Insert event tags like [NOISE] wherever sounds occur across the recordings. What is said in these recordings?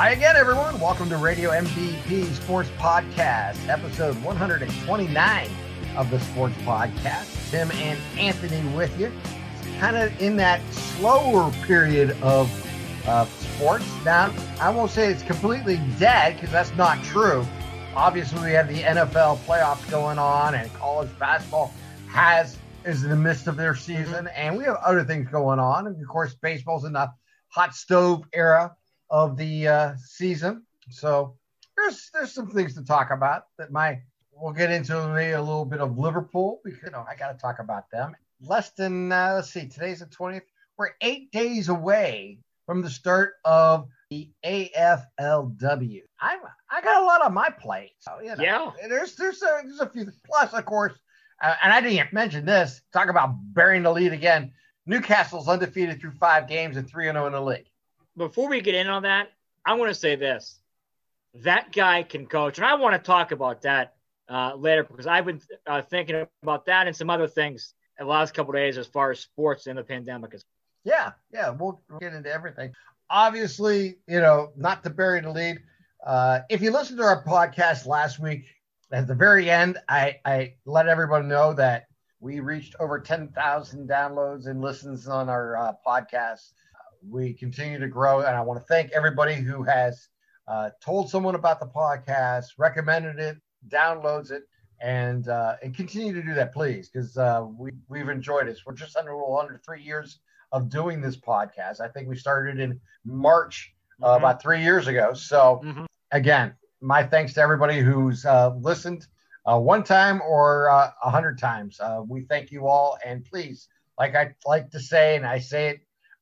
Hi again, everyone. Welcome to Radio MVP Sports Podcast, episode 129 of the Sports Podcast. Tim and Anthony with you. Kind of in that slower period of uh, sports. Now, I won't say it's completely dead because that's not true. Obviously, we have the NFL playoffs going on, and college basketball has is in the midst of their season, and we have other things going on. And of course, baseball's in the hot stove era of the uh, season. So there's there's some things to talk about that my we'll get into maybe a little bit of Liverpool because you know I got to talk about them. Less than uh, let's see, today's the 20th. We're eight days away from the start of the AFLW. I'm I got a lot on my plate. So you know, Yeah. there's there's a, there's a few plus of course, uh, and I didn't mention this. Talk about burying the lead again. Newcastle's undefeated through five games and three and zero in the league. Before we get in on that, I want to say this: that guy can coach, and I want to talk about that uh, later because I've been uh, thinking about that and some other things the last couple days as far as sports and the pandemic is. Yeah, yeah, we'll, we'll get into everything. Obviously, you know, not to bury the lead. Uh, if you listened to our podcast last week, at the very end, I, I let everyone know that we reached over 10,000 downloads and listens on our uh, podcast. We continue to grow, and I want to thank everybody who has uh, told someone about the podcast, recommended it, downloads it, and uh, and continue to do that, please, because uh, we we've enjoyed it. We're just under under three years of doing this podcast. I think we started in March uh, Mhm. about three years ago. So Mhm. again, my thanks to everybody who's uh, listened uh, one time or uh, a hundred times. Uh, we thank you all, and please, like I like to say, and I say it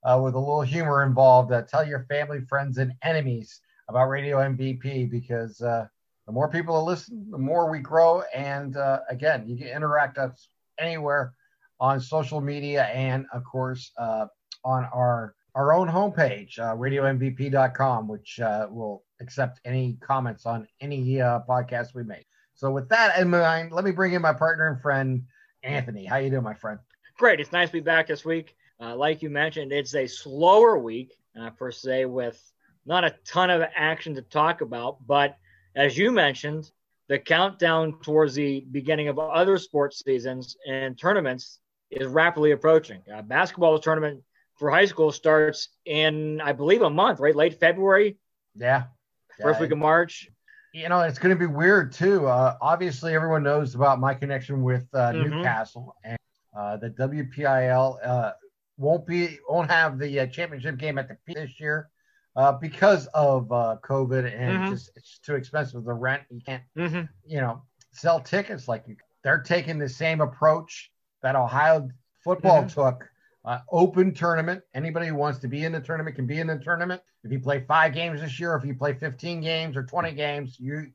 uh, with a little humor involved, uh, tell your family, friends, and enemies about Radio MVP because uh, the more people that listen, the more we grow. And uh, again, you can interact us anywhere on social media and, of course, uh, on our our own homepage, uh, radiomvp.com, which uh, will accept any comments on any podcast we make. So, with that in mind, let me bring in my partner and friend, Anthony. How you doing, my friend? Great, it's nice to be back this week. Uh, like you mentioned, it's a slower week uh, per se, with not a ton of action to talk about. But as you mentioned, the countdown towards the beginning of other sports seasons and tournaments is rapidly approaching. Uh, basketball tournament for high school starts in, I believe, a month, right? Late February, Yeah. first Yeah, week of March. you know, it's going to be weird too. Uh, obviously, everyone knows about my connection with uh, Mhm. Newcastle, and uh, the WPIL uh, won't be won't have the uh, championship game at the peak this year uh, because of uh, COVID, and Mhm. just it's too expensive. The rent you can't, hmm you know, sell tickets like you. They're taking the same approach that Ohio football Mhm. took. Uh, open tournament. Anybody who wants to be in the tournament can be in the tournament. If you play five games this year, if you play 15 games or 20 games, you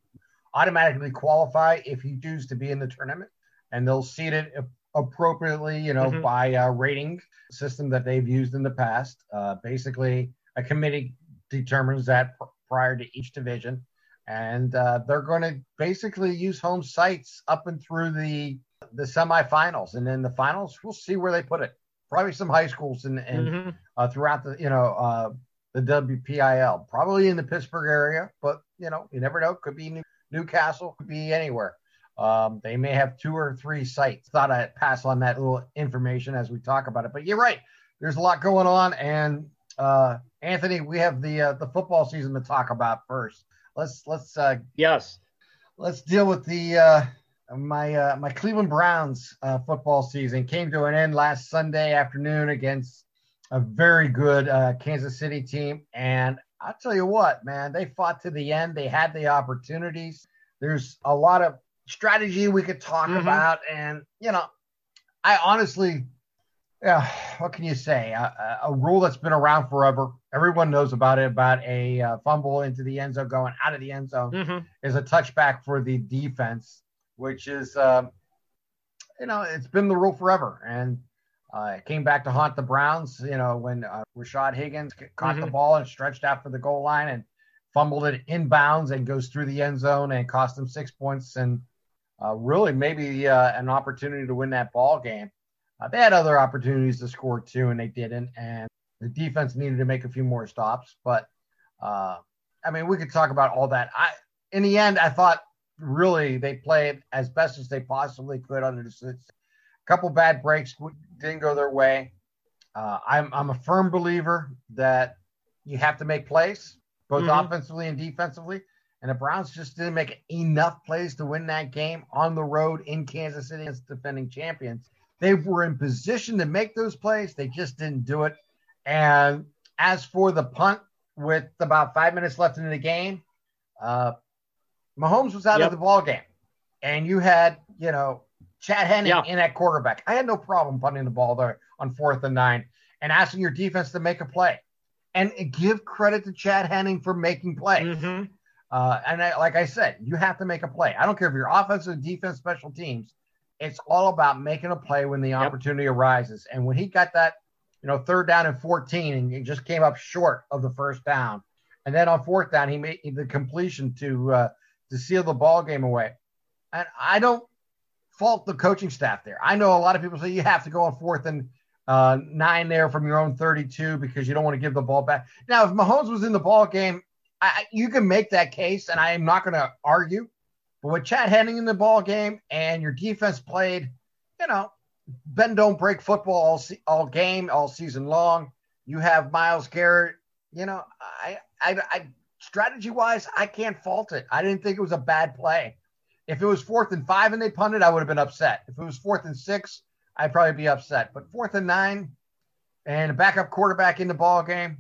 automatically qualify if you choose to be in the tournament. And they'll seed it appropriately, you know, Mhm. by a rating system that they've used in the past. Uh, basically, a committee determines that pr- prior to each division. And uh, they're going to basically use home sites up and through the the semifinals, and then the finals. We'll see where they put it. Probably some high schools and, and hmm uh, throughout the you know uh, the WPIL, probably in the Pittsburgh area, but you know you never know. Could be New, Newcastle, could be anywhere. Um, they may have two or three sites. Thought I'd pass on that little information as we talk about it. But you're right. There's a lot going on, and uh, Anthony, we have the uh, the football season to talk about first. Let's let's uh, Yes. let's deal with the uh, my uh, my Cleveland Browns uh, football season came to an end last Sunday afternoon against a very good uh, Kansas City team, and I'll tell you what, man, they fought to the end. They had the opportunities. There's a lot of strategy we could talk Mhm. about, and you know, I honestly. Yeah, what can you say? A, a rule that's been around forever. Everyone knows about it. About a uh, fumble into the end zone, going out of the end zone hmm is a touchback for the defense, which is, um, you know, it's been the rule forever. And uh, it came back to haunt the Browns, you know, when uh, Rashad Higgins caught the Mhm. ball and stretched out for the goal line and fumbled it inbounds and goes through the end zone and cost them six points and uh, really maybe uh, an opportunity to win that ball game. Uh, they had other opportunities to score too, and they didn't. And the defense needed to make a few more stops, but uh, I mean, we could talk about all that. I, in the end, I thought really they played as best as they possibly could under the A couple bad breaks didn't go their way. Uh, I'm I'm a firm believer that you have to make plays both mm-hmm. offensively and defensively. And the Browns just didn't make enough plays to win that game on the road in Kansas City as defending champions. They were in position to make those plays, they just didn't do it. And as for the punt, with about five minutes left in the game, uh, Mahomes was out yep. of the ball game, and you had you know Chad Henne yeah. in at quarterback. I had no problem punting the ball there on fourth and nine and asking your defense to make a play, and give credit to Chad Henne for making plays. Mm-hmm. Uh, and I, like I said, you have to make a play. I don't care if you're offensive, defense, special teams. It's all about making a play when the yep. opportunity arises. And when he got that you know, third down and 14, and he just came up short of the first down. And then on fourth down, he made the completion to uh, to seal the ball game away. And I don't fault the coaching staff there. I know a lot of people say you have to go on fourth and uh, nine there from your own 32 because you don't want to give the ball back. Now, if Mahomes was in the ball game, I, you can make that case, and I am not going to argue. But with Chad Henne in the ball game and your defense played, you know, Ben don't break football all all game all season long. You have Myles Garrett. You know, I, I, I strategy wise, I can't fault it. I didn't think it was a bad play. If it was fourth and five and they punted, I would have been upset. If it was fourth and six, I'd probably be upset. But fourth and nine, and a backup quarterback in the ball game,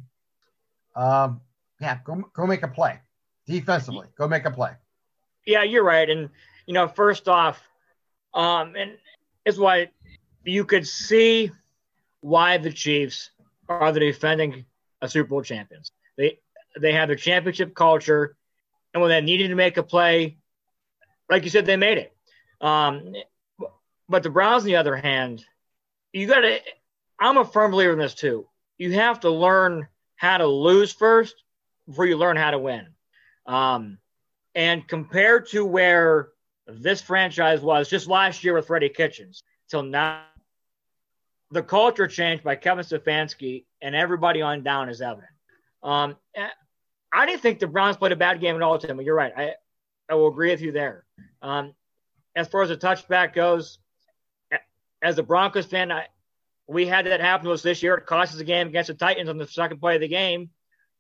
um, yeah, go go make a play defensively. Go make a play. Yeah, you're right. And you know, first off, um, and it's why you could see why the Chiefs are the defending a Super Bowl champions. They they have a championship culture, and when they needed to make a play, like you said, they made it. Um, but the Browns, on the other hand, you got to. I'm a firm believer in this too. You have to learn how to lose first before you learn how to win. Um, and compared to where this franchise was just last year with Freddie Kitchens till now, the culture change by Kevin Stefanski and everybody on down is evident. Um, I didn't think the Browns played a bad game at all, Tim. You're right. I, I will agree with you there. Um, as far as the touchback goes, as a Broncos fan, I, we had that happen to us this year. It cost us a game against the Titans on the second play of the game,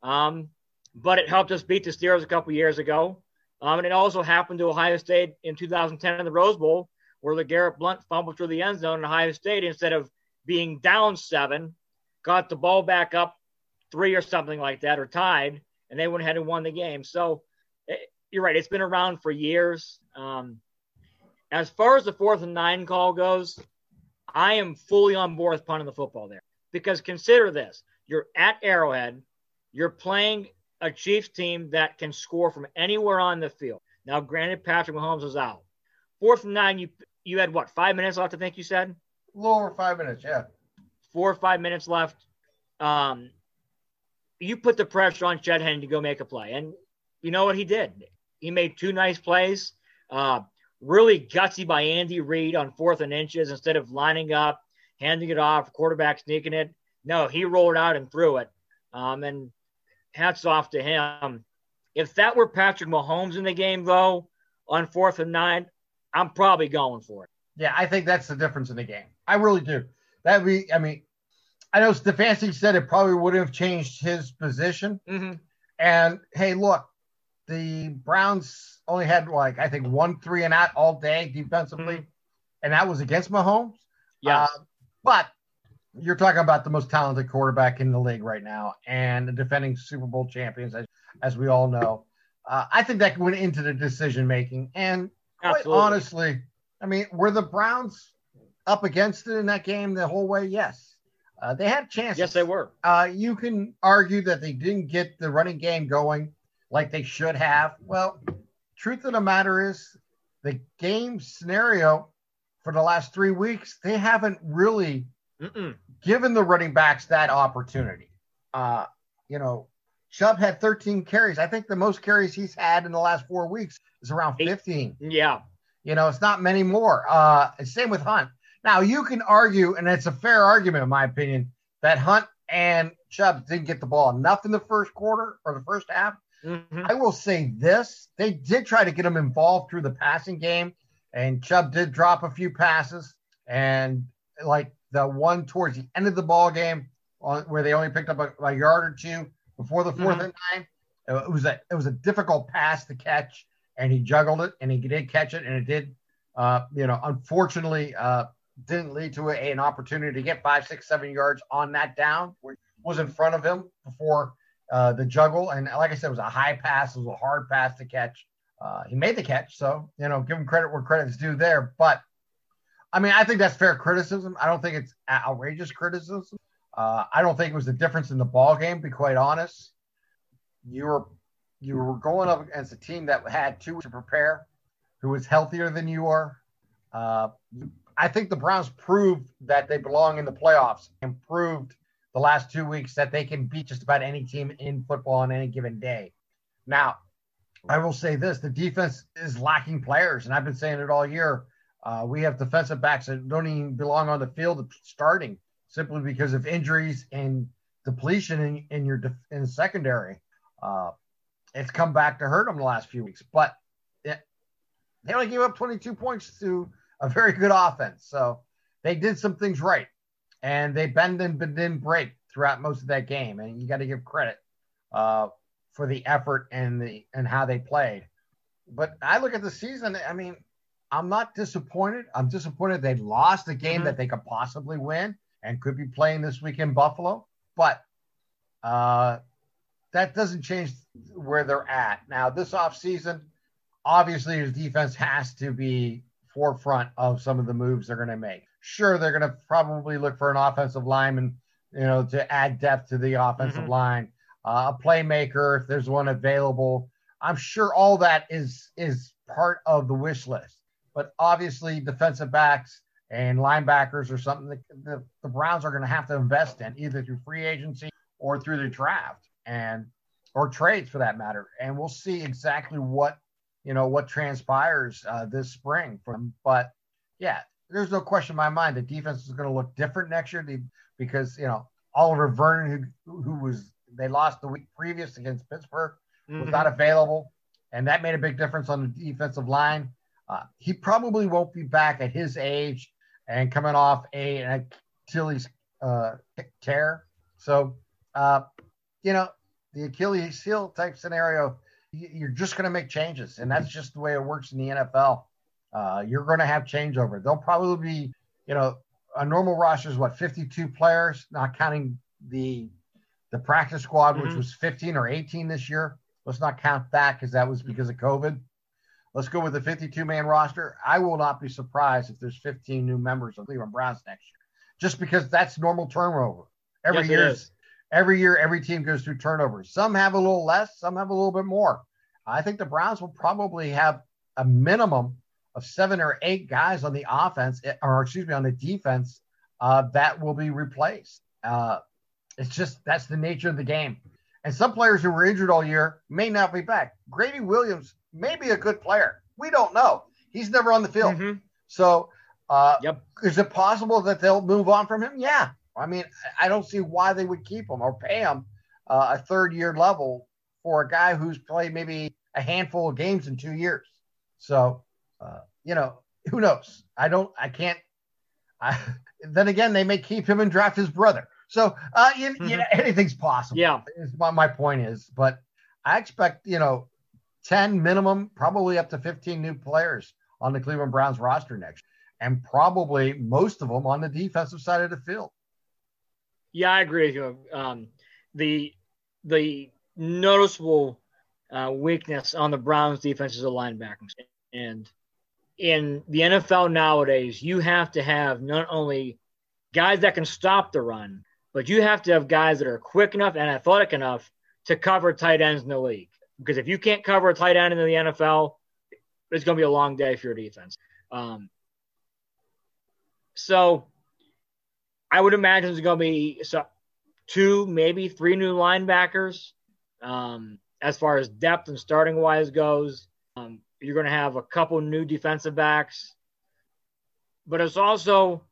um, but it helped us beat the Steelers a couple years ago. Um, and it also happened to Ohio State in 2010 in the Rose Bowl, where LeGarrette Blount fumbled through the end zone in Ohio State instead of being down seven, got the ball back up three or something like that, or tied, and they went ahead and won the game. So it, eh, you're right; it's been around for years. Um, as far as the fourth and nine call goes, I am fully on board with punting the football there because consider this: you're at Arrowhead, you're playing a Chiefs team that can score from anywhere on the field. Now, granted, Patrick Mahomes was out. Fourth and nine, you you had what five minutes left? I think you said a little over five minutes, yeah. Four or five minutes left. Um, you put the pressure on Chad Henne to go make a play, and you know what he did? He made two nice plays. Uh, really gutsy by Andy Reid on fourth and inches instead of lining up, handing it off, quarterback sneaking it. No, he rolled out and threw it. Um, and hats off to him. If that were Patrick Mahomes in the game, though, on fourth and nine, I'm probably going for it. Yeah, I think that's the difference in the game. I really do. That be, I mean, I know Stefanski said it probably wouldn't have changed his position. Mm-hmm. And hey, look, the Browns only had like I think one three and out all day defensively, mm-hmm. and that was against Mahomes. Yeah, uh, but you're talking about the most talented quarterback in the league right now, and the defending Super Bowl champions, as, as we all know. Uh, I think that went into the decision making, and quite Absolutely. honestly, I mean, were the Browns up against it in that game the whole way? Yes. Uh, they had chances. Yes, they were. Uh, you can argue that they didn't get the running game going like they should have. Well, truth of the matter is, the game scenario for the last three weeks, they haven't really Mm-mm. given the running backs that opportunity. Uh, you know, Chubb had 13 carries. I think the most carries he's had in the last four weeks is around 15. Eight. Yeah. You know, it's not many more. Uh, same with Hunt. Now you can argue, and it's a fair argument in my opinion, that Hunt and Chubb didn't get the ball enough in the first quarter or the first half Mm-hmm. I will say this: they did try to get him involved through the passing game, and Chubb did drop a few passes, and like the one towards the end of the ball game where they only picked up a, a yard or two before the 4th mm-hmm. and nine. It was a it was a difficult pass to catch, and he juggled it, and he did catch it, and it did, uh, you know, unfortunately, uh, didn't lead to a, an opportunity to get five, six, seven yards on that down, which was in front of him before uh, the juggle. And like I said, it was a high pass, it was a hard pass to catch. Uh, he made the catch, so you know, give him credit where credit's due there. But I mean, I think that's fair criticism. I don't think it's outrageous criticism. Uh, I don't think it was the difference in the ball game. To be quite honest, you were you were going up against a team that had two to prepare, who was healthier than you are. Uh, I think the Browns proved that they belong in the playoffs and proved the last two weeks that they can beat just about any team in football on any given day. Now, I will say this: the defense is lacking players, and I've been saying it all year. Uh, we have defensive backs that don't even belong on the field starting simply because of injuries and depletion in, in your def- in secondary. Uh, it's come back to hurt them the last few weeks, but it, they only gave up 22 points to a very good offense. So they did some things right, and they bend and didn't break throughout most of that game, and you got to give credit uh, for the effort and the and how they played. But I look at the season. I mean, I'm not disappointed. I'm disappointed they lost a game mm-hmm. that they could possibly win and could be playing this week in Buffalo. But uh, that doesn't change where they're at. Now, this offseason, obviously, his defense has to be forefront of some of the moves they're going to make. Sure, they're going to probably look for an offensive lineman, you know, to add depth to the offensive mm-hmm. line, uh, a playmaker if there's one available. I'm sure all that is is part of the wish list but obviously defensive backs and linebackers are something that the, the Browns are going to have to invest in either through free agency or through the draft and or trades for that matter. And we'll see exactly what you know what transpires uh, this spring from. But yeah, there's no question in my mind the defense is going to look different next year because you know Olivier Vernon, who, who was they lost the week previous against Pittsburgh, mm-hmm. was not available, and that made a big difference on the defensive line. Uh, he probably won't be back at his age and coming off a, an Achilles uh, tear. So, uh, you know, the Achilles heel type scenario, you're just going to make changes. And that's just the way it works in the NFL. Uh, you're going to have changeover. They'll probably be, you know, a normal roster is what 52 players, not counting the the practice squad, mm-hmm. which was 15 or 18 this year. Let's not count that because that was because of COVID. Let's go with the 52 man roster. I will not be surprised if there's 15 new members of Cleveland Browns next year, just because that's normal turnover. Every yes, year, every year, every team goes through turnovers. Some have a little less, some have a little bit more. I think the Browns will probably have a minimum of seven or eight guys on the offense, eh, or excuse me, on the defense uh, that will be replaced. Uh, it's just that's the nature of the game. And some players who were injured all year may not be back. Greedy Williams maybe a good player. We don't know. He's never on the field. Mm-hmm. So, uh, yep. is it possible that they'll move on from him? Yeah. I mean, I don't see why they would keep him or pay him uh, a third year level for a guy who's played maybe a handful of games in two years. So, uh, you know, who knows? I don't, I can't. I, [LAUGHS] then again, they may keep him and draft his brother. So, uh, you, mm-hmm. you know, anything's possible. Yeah. Is what my point is. But I expect, you know, 10 minimum, probably up to 15 new players on the Cleveland Browns roster next, and probably most of them on the defensive side of the field. Yeah, I agree with you. Um, the the noticeable uh, weakness on the Browns defense is the linebackers, and in the NFL nowadays, you have to have not only guys that can stop the run, but you have to have guys that are quick enough and athletic enough to cover tight ends in the league. Because if you can't cover a tight end in the NFL, it's going to be a long day for your defense. Um, so I would imagine there's going to be so two, maybe three new linebackers. Um, as far as depth and starting wise goes, um, you're going to have a couple new defensive backs. But it's also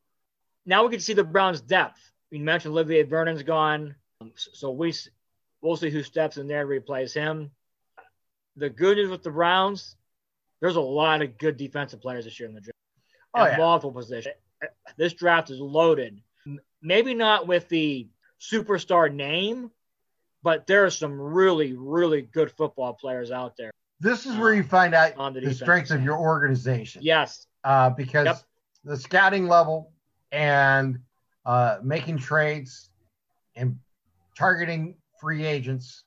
now we can see the Browns' depth. You mentioned Olivier Vernon's gone, so we we'll see who steps in there to replace him. The good news with the Browns, there's a lot of good defensive players this year in the draft. Oh, yeah. multiple positions. This draft is loaded. Maybe not with the superstar name, but there are some really, really good football players out there. This is where you find out On the the, defensive strength of your organization. Yes, uh, because Yep. the scouting level and uh, making trades and targeting free agents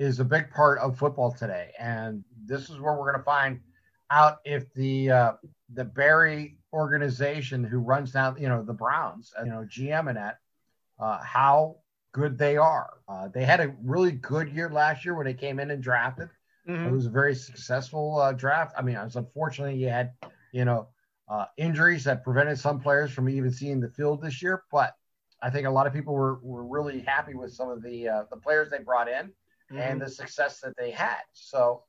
is a big part of football today. And this is where we're going to find out if the uh, the Berry organization who runs down, you know, the Browns, uh, you know, GM and that, uh, how good they are. Uh, they had a really good year last year when they came in and drafted. It was a very successful uh, draft. I mean, it was unfortunately you had, you know, uh, injuries that prevented some players from even seeing the field this year. But I think a lot of people were, were really happy with some of the uh, the players they brought in and the success that they had. So,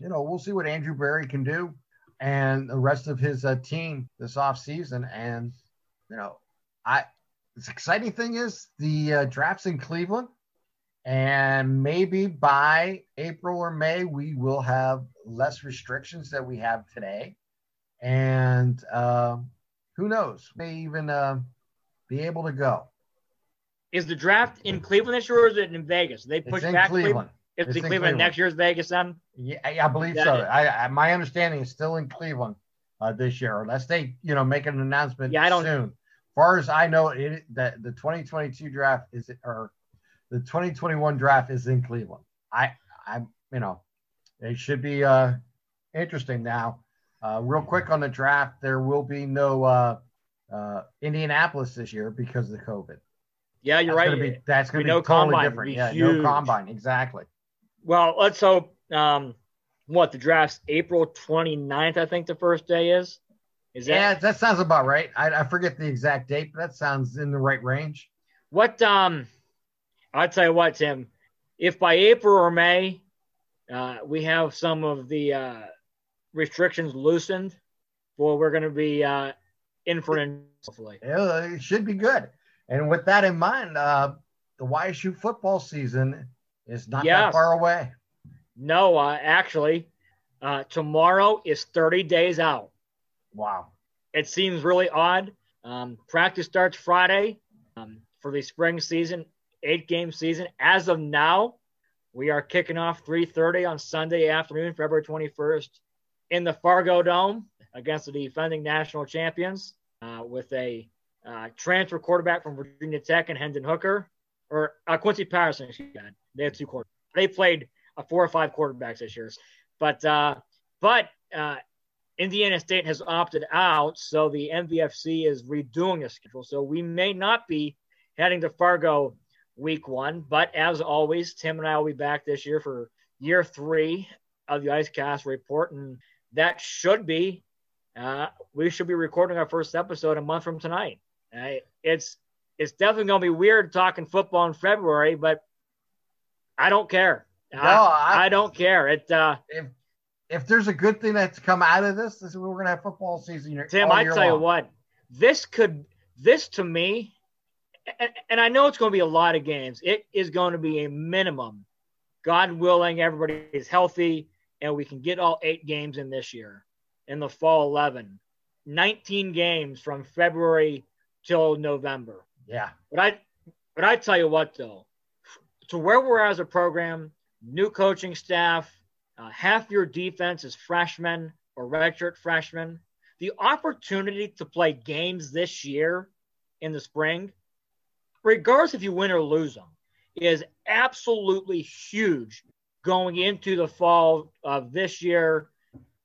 you know, we'll see what Andrew Berry can do and the rest of his uh, team this offseason. And, you know, I the exciting thing is the uh, drafts in Cleveland. And maybe by April or May, we will have less restrictions that we have today. And um, who knows, may even uh, be able to go. Is the draft in Cleveland this year or is it in Vegas? They push back Cleveland. It's, It's in Cleveland. Cleveland. Next year's Vegas then. Yeah, I I believe That so. I, I, my understanding is still in Cleveland uh, this year, unless they, you know, make an announcement Yeah, I don't- soon. As far as I know, it that the 2022 draft is or the 2021 draft is in Cleveland. I, I'm, you know, it should be uh, interesting. Now, uh, real quick on the draft, there will be no uh, uh, Indianapolis this year because of the COVID. Yeah, you're That's right. Gonna be, that's going to be no totally combine. different. Be Yeah, huge. no combine. Exactly. Well, let's hope. Um, what the draft's April 29th, I think the first day is. Is that Yeah, that sounds about right. I, I forget the exact date, but that sounds in the right range. what? Um, I'll tell you what, Tim. If by April or May, uh, we have some of the uh, restrictions loosened, well, we're going to be uh, in for hopefully. Yeah, It should be good. And with that in mind, uh, the YSU football season is not that far away. No, uh, actually, uh, tomorrow is 30 days out. Wow. it seems really odd. Um, practice starts Friday um, for the spring season, eight game season. As of now, we are kicking off 3:30 on Sunday afternoon, February 21st, in the Fargo Dome against the defending national champions uh, with a uh, transfer quarterback from Virginia Tech and Hendon Hooker, or uh, Quincy Patterson. They have two quarterbacks. They played uh, four or five quarterbacks this year, but uh, but uh, Indiana State has opted out, so the MVFC is redoing a schedule. So we may not be heading to Fargo week one, but as always, Tim and I will be back this year for year three of the IceCast report, and that should be uh, we should be recording our first episode a month from tonight. It's it's definitely going to be weird talking football in February, but I don't care. No, I, I, don't care. It uh, if if there's a good thing that's come out of this, this is we're gonna have football season. Tim, I tell you what, this could, this to me, and, and I know it's going to be a lot of games. It is going to be a minimum, God willing, everybody is healthy, and we can get all eight games in this year in the fall 11. 19 games from February till November. Yeah. But I, but I tell you what though, to where we're at as a program, new coaching staff, uh, half your defense is freshmen or redshirt freshmen. The opportunity to play games this year in the spring, regardless if you win or lose them, is absolutely huge going into the fall of this year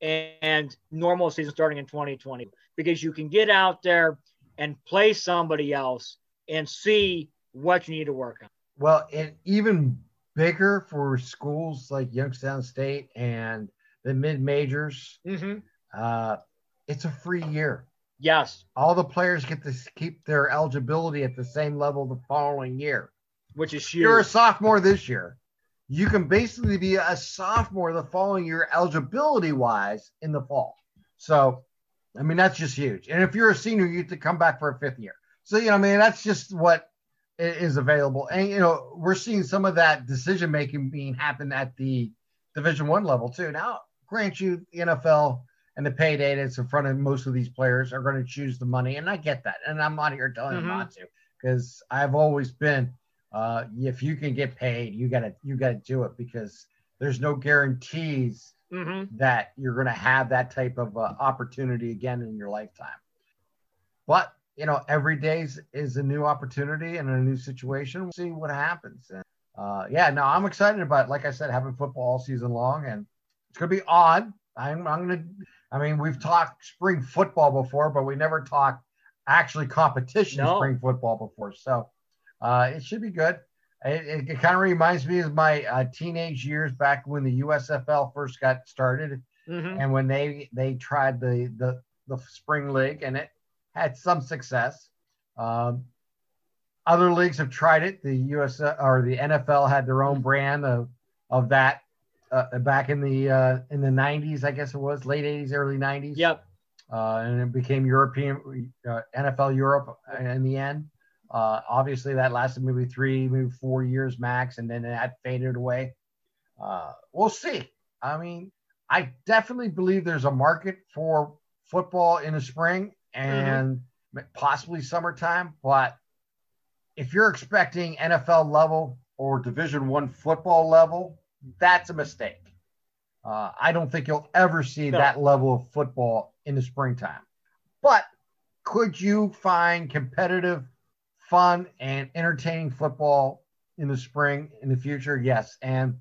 and normal season starting in 2020 because you can get out there and play somebody else and see what you need to work on. Well, and even bigger for schools like Youngstown State and the mid majors, Mm-hmm. uh, it's a free year. Yes, All the players get to keep their eligibility at the same level the following year. which is huge. you're a sophomore this year, you can basically be a sophomore the following year, eligibility wise, in the fall. So, I mean, that's just huge. And if you're a senior, you have to come back for a fifth year. So, you know, I mean, that's just what i- available. And, you know, we're seeing some of that decision making being happen at the Division One level too. Now, grant you, the NFL and the payday that's in front of most of these players are going to choose the money, and I get that, and I'm not here telling mm-hmm. them not to because I've always been, uh, if you can get paid, you gotta you gotta do it because there's no guarantees mm-hmm. that you're going to have that type of uh, opportunity again in your lifetime. But you know, every day is, a new opportunity and a new situation. We'll see what happens. And, uh, yeah, no, I'm excited about, like I said, having football all season long, and it's going to be odd. I'm, I'm going to. I mean, we've talked spring football before, but we never talked actually competition no. spring football before. So uh, it should be good. It, it, kind of reminds me of my uh, teenage years back when the USFL first got started, mm-hmm. and when they they tried the the the spring league, and it had some success. Um, other leagues have tried it. The US or the NFL had their own brand of of that uh, back in the uh, in the 90s, I guess it was late 80s, early 90s. Yep. Uh, and it became European uh, NFL Europe in the end. Uh, obviously, that lasted maybe three, maybe four years max, and then that faded away. Uh, we'll see. I mean, I definitely believe there's a market for football in the spring and mm-hmm. possibly summertime. But if you're expecting NFL level or Division One football level, that's a mistake. Uh, I don't think you'll ever see no. that level of football in the springtime. But could you find competitive fun and entertaining football in the spring in the future? Yes. And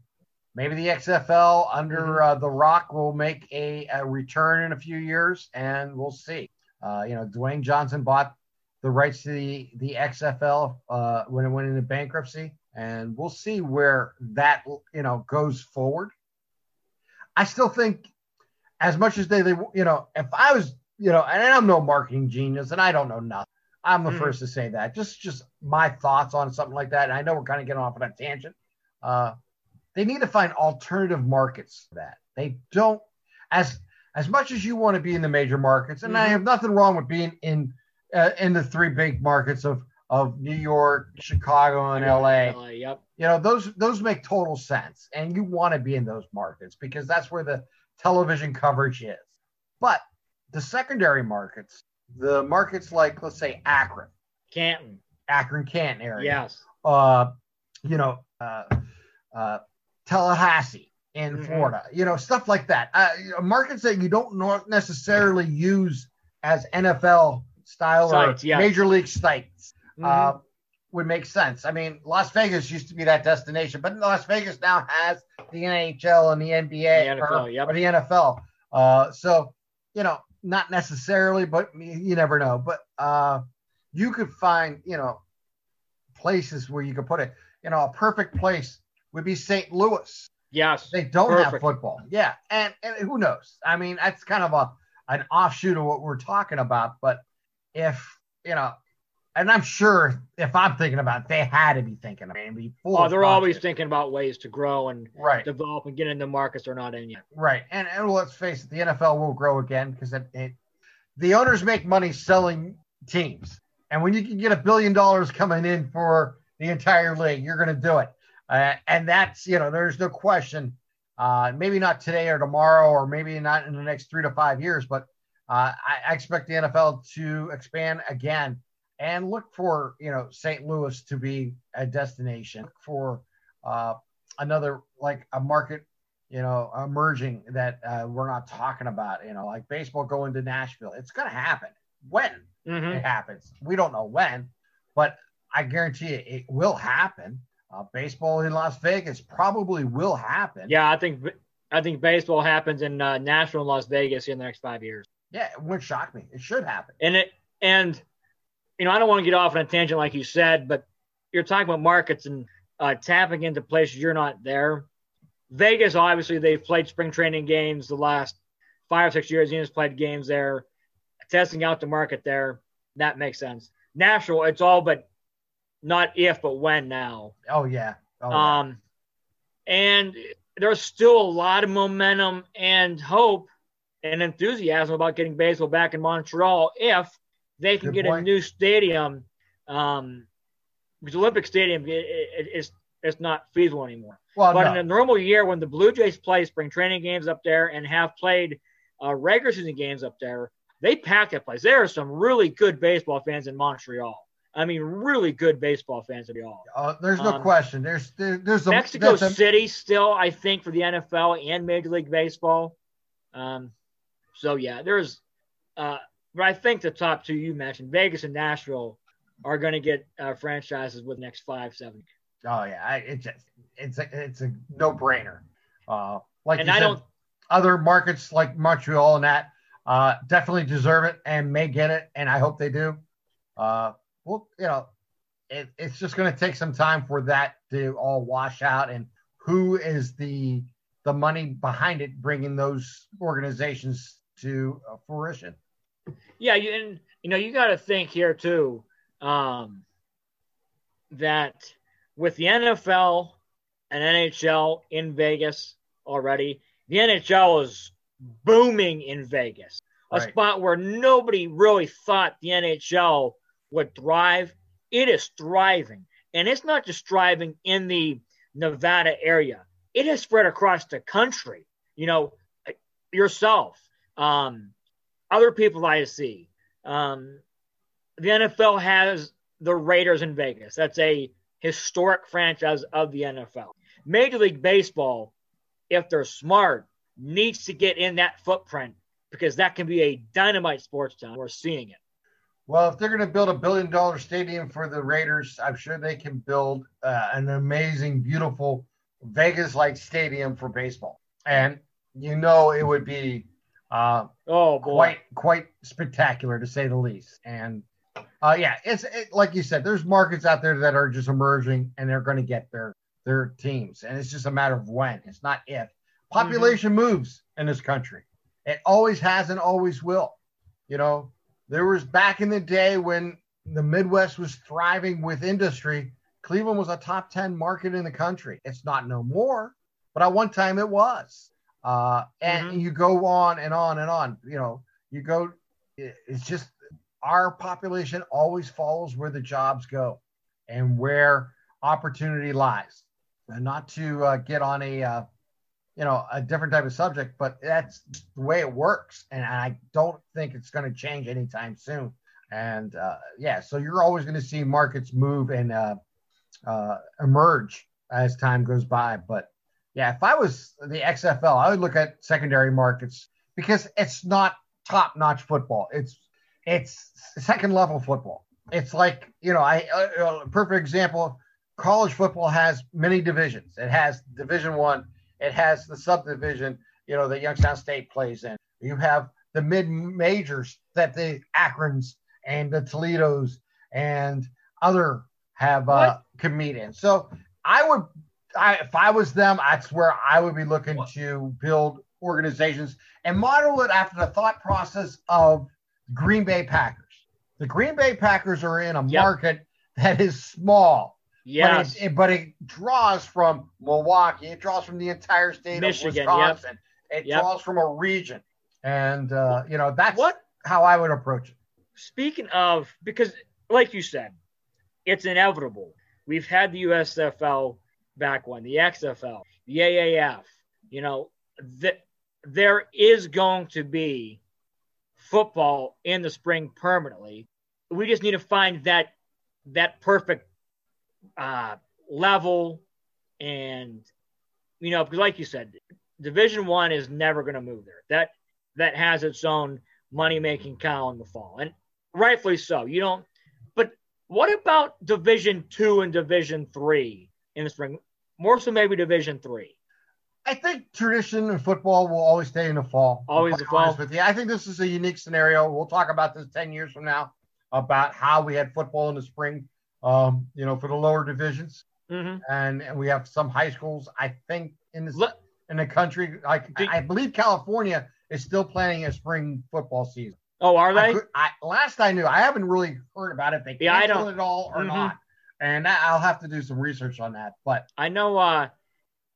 maybe the XFL under mm-hmm. uh, The Rock will make a, a, return in a few years, and we'll see. Uh, you know, Dwayne Johnson bought the rights to the, the XFL uh, when it went into bankruptcy, and we'll see where that you know goes forward. I still think, as much as they, they you know, if I was, you know, and I'm no marketing genius, and I don't know nothing I'm the mm. first to say that. Just just my thoughts on something like that. And I know we're kind of getting off on a tangent. Uh, they need to find alternative markets for that. They don't as as much as you want to be in the major markets, and mm-hmm. I have nothing wrong with being in uh, in the three big markets of of New York, Chicago, and LA. LA. Yep. You know those those make total sense, and you want to be in those markets because that's where the television coverage is. But the secondary markets, the markets like let's say Akron, Canton, Akron, Canton area. Yes. Uh, you know, uh, uh, Tallahassee in mm-hmm. Florida. You know, stuff like that. Uh, markets that you don't necessarily use as NFL style sites, or major league sites. Mm-hmm. Uh, would make sense. I mean, Las Vegas used to be that destination, but Las Vegas now has the NHL and the NBA the NFL, or, yep. or, the NFL. Uh, so, you know, not necessarily, but you never know. But uh, you could find, you know, places where you could put it. You know, a perfect place would be St. Louis. Yes, they don't perfect. have football. Yeah, and and who knows? I mean, that's kind of a an offshoot of what we're talking about. But if you know, and I'm sure if I'm thinking about it, they had to be thinking about it. oh, they're always thinking about ways to grow and right. develop and get into markets they're not in yet. Right. And, and let's face it, the NFL will grow again because it, it, the owners make money selling teams. And when you can get a billion dollars coming in for the entire league, you're going to do it. Uh, and that's, you know, there's no question. Uh, maybe not today or tomorrow, or maybe not in the next three to five years, but uh, I, I expect the NFL to expand again and look for you know St. Louis to be a destination for uh, another like a market you know emerging that uh, we're not talking about you know like baseball going to Nashville. It's going to happen. When mm-hmm. it happens. We don't know when but I guarantee you it will happen. Uh, baseball in Las Vegas probably will happen. Yeah I think I think baseball happens in uh, Nashville and Las Vegas in the next five years. Yeah it wouldn't shock me. It should happen. And it and you know, I don't want to get off on a tangent like you said, but you're talking about markets and uh, tapping into places you're not there. Vegas, obviously, they've played spring training games the last five or six years. Ian's played games there, testing out the market there. That makes sense. Nashville, it's all but not if, but when now. Oh yeah. Oh, yeah. Um, and there's still a lot of momentum and hope and enthusiasm about getting baseball back in Montreal if they can Good get point. a new stadium. Um, because Olympic Stadium is it's not feasible anymore. Well, but no. in a normal year, when the Blue Jays play spring training games up there and have played uh, regular season games up there, they pack that place. There are some really good baseball fans in Montreal. I mean, really good baseball fans in Montreal. Uh, there's no Um, question. There's there, there's a Mexico a- City still, I think, for the NFL and Major League Baseball. Um, so yeah, there's, uh, but I think the top two you mentioned, Vegas and Nashville, are going to get uh, franchises with the next five, seven. Oh yeah, I, it's it's a it's a no brainer. Uh, like And you I said, don't- other markets like Montreal and that uh, definitely deserve it and may get it, and I hope they do. Uh, well, you know, it, it's just going to take some time for that to all wash out, and who is the the money behind it bringing those organizations to fruition? Yeah, you, and you know you got to think here too um, that with the NFL and NHL in Vegas already, the NHL is booming in Vegas, a Right. spot where nobody really thought the NHL would thrive. It is thriving, and it's not just thriving in the Nevada area; it has spread across the country. You know, yourself, um, other people I see. Um, the NFL has the Raiders in Vegas. That's a historic franchise of the NFL. Major League Baseball, if they're smart, needs to get in that footprint because that can be a dynamite sports town. We're seeing it. Well, if they're going to build a billion dollar stadium for the Raiders, I'm sure they can build uh, an amazing, beautiful Vegas like stadium for baseball. And you know, it would be uh, Oh boy. quite quite spectacular to say the least. And uh, yeah, it's it, like you said, there's markets out there that are just emerging and they're going to get their their teams, and it's just a matter of when. It's not if. Population moves in this country. It always has and always will. You know, there was back in the day when the Midwest was thriving with industry. Cleveland was a top 10 market in the country. It's not no more, but at one time it was. Uh, and Mhm. you go on and on and on. You know, you go, it's just our population always follows where the jobs go and where opportunity lies. And not to uh, get on a, uh, you know, a different type of subject, but that's the way it works. And I don't think it's going to change anytime soon. And uh, yeah, so you're always going to see markets move and uh, uh, emerge as time goes by. But yeah, if I was the XFL, I would look at secondary markets because it's not top notch football. It's it's second level football. It's like you know, I uh, perfect example. College football has many divisions. It has Division One. It has the subdivision. You know, that Youngstown State plays in. You have the mid majors that the Akrons and the Toledos and other have uh, compete in. So I would, I, if I was them, that's where I would be looking to build organizations and model it after the thought process of Green Bay Packers. The Green Bay Packers are in a Yep. market that is small, Yes. but, it, but it draws from Milwaukee. It draws from the entire state Michigan, of Wisconsin. It Yep. draws from a region, and uh, you know that's What? how I would approach it. Speaking of, because like you said, it's inevitable. We've had the USFL back when, the XFL, the AAF. You know, that there is going to be football in the spring permanently. We just need to find that that perfect uh, level, and you know, because like you said, Division One is never going to move there. That that has its own money making cow in the fall, and rightfully so. You don't. But what about Division Two and Division Three in the spring? More so, maybe Division Three. I think tradition in football will always stay in the fall. Always the fall. With you. I think this is a unique scenario. We'll talk about this 10 years from now about how we had football in the spring, um, you know, for the lower divisions. Mm-hmm. And, and we have some high schools, I think, in the, in the country. Like, Do- I believe California is still planning a spring football season. oh, are they? could- I, last I knew, I haven't really heard about it. they Yeah, I don't- it all or Mhm. not. And I'll have to do some research on that. But I know uh,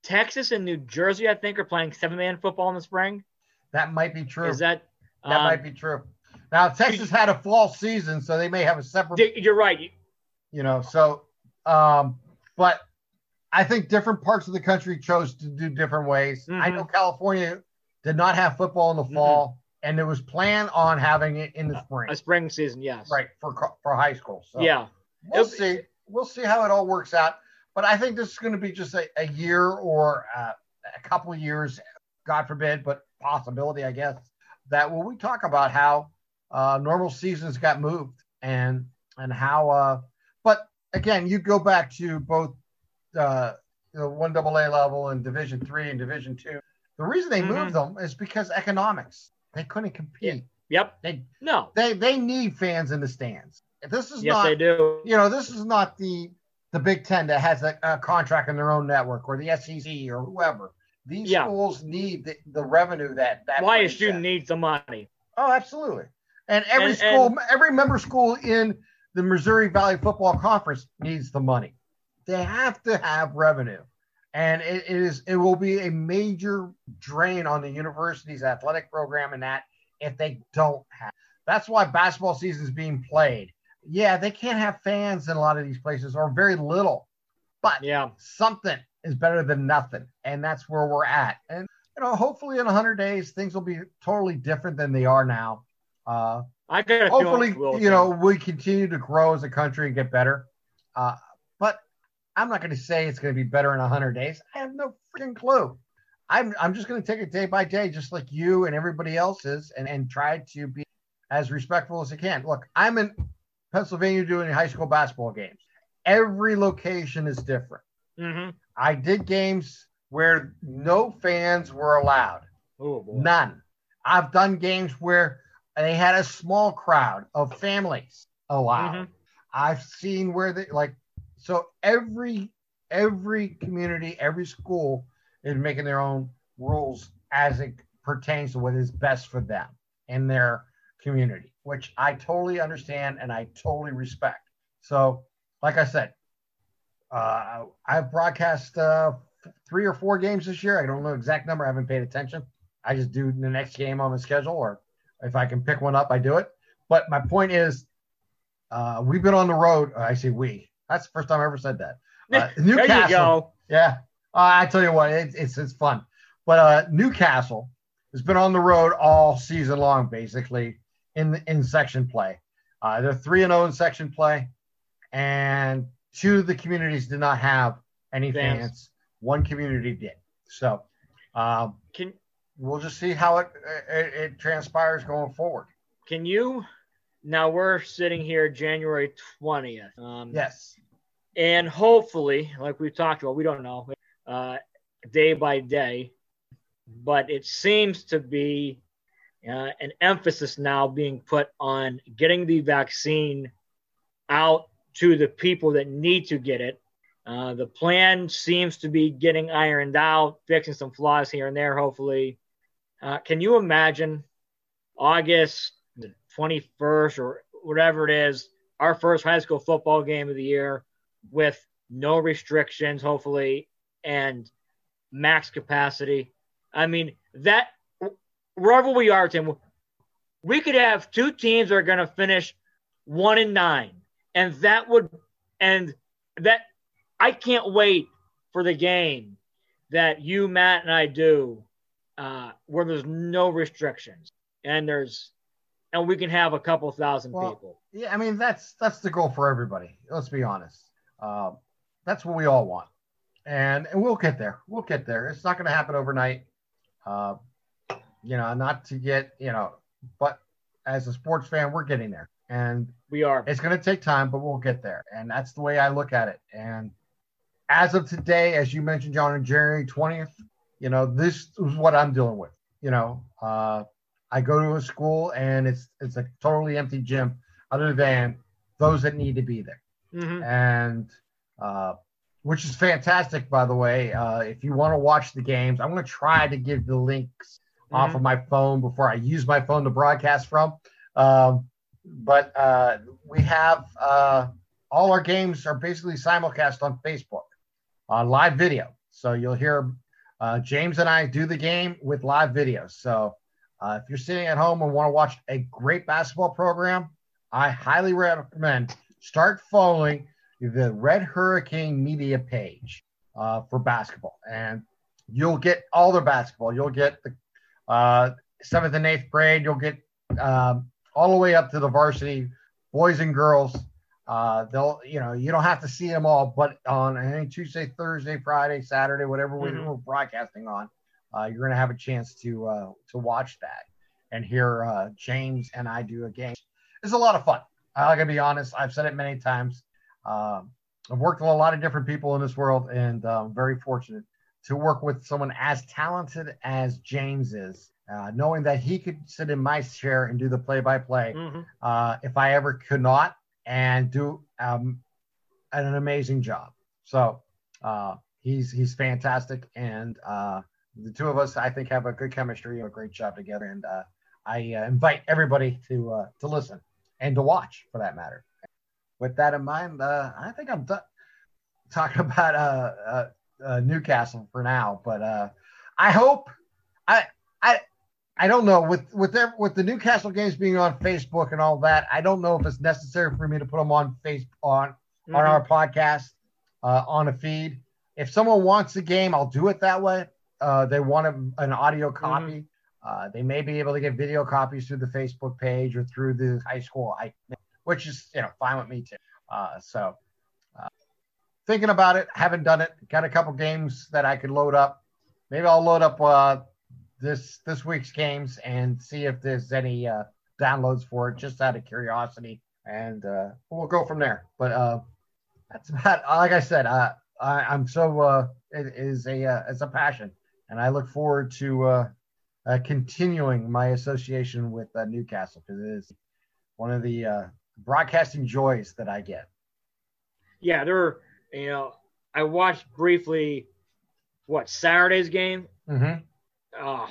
Texas and New Jersey, I think, are playing seven man football in the spring. that might be true. Is that? That um, might be true. Now Texas had a fall season, so they may have a separate, You're right. you know. So, um, but I think different parts of the country chose to do different ways. Mm-hmm. I know California did not have football in the mm-hmm. fall, mm-hmm. and it was planned on having it in the spring. A spring season, yes. Right for for high school. So yeah, we'll see. We'll see how it all works out. But I think this is going to be just a, a year or uh, a couple of years, God forbid, but possibility, I guess, that when we talk about how uh, normal seasons got moved and and how. Uh, but again, you go back to both uh, the one double A level and Division three and Division two. The reason they mm-hmm. moved them is because economics. They couldn't compete. Yep. They no. They they need fans in the stands. This is yes, not. they do. You know, this is not the the Big Ten that has a, a contract in their own network or the SEC or whoever. These yeah. schools need the, the, revenue that that. Why a student needs the money. Oh, absolutely. And every and, school, and, every member school in the Missouri Valley Football Conference needs the money. They have to have revenue, and it is it will be a major drain on the university's athletic program and that if they don't have. That's why basketball season is being played yeah, they can't have fans in a lot of these places or very little, but yeah, something is better than nothing. And that's where we're at. And, you know, hopefully in 100 days, things will be totally different than they are now. Uh, I got hopefully, you know, we continue to grow as a country and get better. Uh, but I'm not going to say it's going to be better in 100 days. I have no freaking clue. I'm, I'm just going to take it day by day, just like you and everybody else is, and, and try to be as respectful as I can. Look, I'm in Pennsylvania doing high school basketball games. Every location is different. Mm-hmm. I did games where no fans were allowed. Oh, None. I've done games where they had a small crowd of families allowed. Mm-hmm. I've seen where they like so every every community, every school is making their own rules as it pertains to what is best for them and their community which I totally understand and I totally respect. So, like I said, uh, I've broadcast uh, three or four games this year. I don't know the exact number. I haven't paid attention. I just do the next game on the schedule, or if I can pick one up, I do it. But my point is, uh, we've been on the road. I say we. That's the first time I ever said that. Uh, New Castle. [LAUGHS] there you go. Yeah. Uh, I tell you what, it, it's it's fun. But uh, New Castle has been on the road all season long, basically in in section play. Uh, they're three and zero oh in section play, and two of the communities did not have any fans. fans. One community did. So, um, can we'll just see how it, it, it transpires going forward. Can you? Now we're sitting here January twentieth. Um, yes. And hopefully, like we've talked about, we don't know uh, day by day, but it seems to be uh, an emphasis now being put on getting the vaccine out to the people that need to get it. Uh, the plan seems to be getting ironed out, fixing some flaws here and there, hopefully. Uh, can you imagine August the 21st or whatever it is, our first high school football game of the year with no restrictions, hopefully, and max capacity? I mean, that wherever we are, Tim, we could have two teams that are going to finish one and nine, and that would and that I can't wait for the game that you, Matt, and I do, uh, where there's no restrictions and there's and we can have a couple thousand well, people. Yeah, I mean that's that's the goal for everybody. Let's be honest. Uh, that's what we all want, and and we'll get there. We'll get there. It's not going to happen overnight. Uh, you know, not to get, you know, but as a sports fan, we're getting there. And we are. It's going to take time, but we'll get there. And that's the way I look at it. And as of today, as you mentioned, John, on January 20th, you know, this is what I'm dealing with. You know, uh, I go to a school and it's it's a totally empty gym, other than those that need to be there. Mm-hmm. And uh, which is fantastic, by the way. Uh, if you want to watch the games, I'm going to try to give the links mm-hmm. off of my phone before I use my phone to broadcast from. Um, but uh, we have uh, all our games are basically simulcast on Facebook on live video. So you'll hear uh, James and I do the game with live videos. So uh, if you're sitting at home and want to watch a great basketball program, I highly recommend start following the Red Hurricane media page. uh, for basketball, and you'll get all their basketball. You'll get the uh, seventh and eighth grade. You'll get um, all the way up to the varsity, boys and girls. Uh, they'll, you know, you don't have to see them all, but on I think Tuesday, Thursday, Friday, Saturday, whatever mm-hmm. we're broadcasting on, uh, you're going to have a chance to uh, to watch that and hear uh, James and I do a game. It's a lot of fun. I gotta be honest. I've said it many times. Um, I've worked with a lot of different people in this world, and uh, I'm very fortunate to work with someone as talented as James is. Uh, knowing that he could sit in my chair and do the play-by-play mm-hmm. uh, if I ever could not, and do um, an amazing job. So uh, he's he's fantastic, and uh, the two of us I think have a good chemistry, a great job together, and uh, I uh, invite everybody to to listen and to watch for that matter. With that in mind, I think I'm done talking [LAUGHS] about uh, New Castle for now. But uh, I hope I I I don't know with with their, with the New Castle games being on Facebook and all that. I don't know if it's necessary for me to put them on face on mm-hmm. on our podcast uh, on a feed. If someone wants the game, I'll do it that way. Uh, they want a, an audio mm-hmm. copy. Mm-hmm. Uh, they may be able to get video copies through the Facebook page or through the high school, I, which is you know fine with me too. Uh, so thinking about it. Haven't done it. Got a couple games that I could load up. Maybe I'll load up uh, this this week's games and see if there's any uh, downloads for it, just out of curiosity, and uh, we'll go from there. But uh, that's about. [LAUGHS] Like I said, uh, I, am so uh, it is a uh, it's a passion, and I look forward to uh, uh, continuing my association with uh, New Castle because it is one of the uh, broadcasting joys that I get. Yeah, there are you know, I watched briefly what Saturday's game. Mm-hmm. Oh,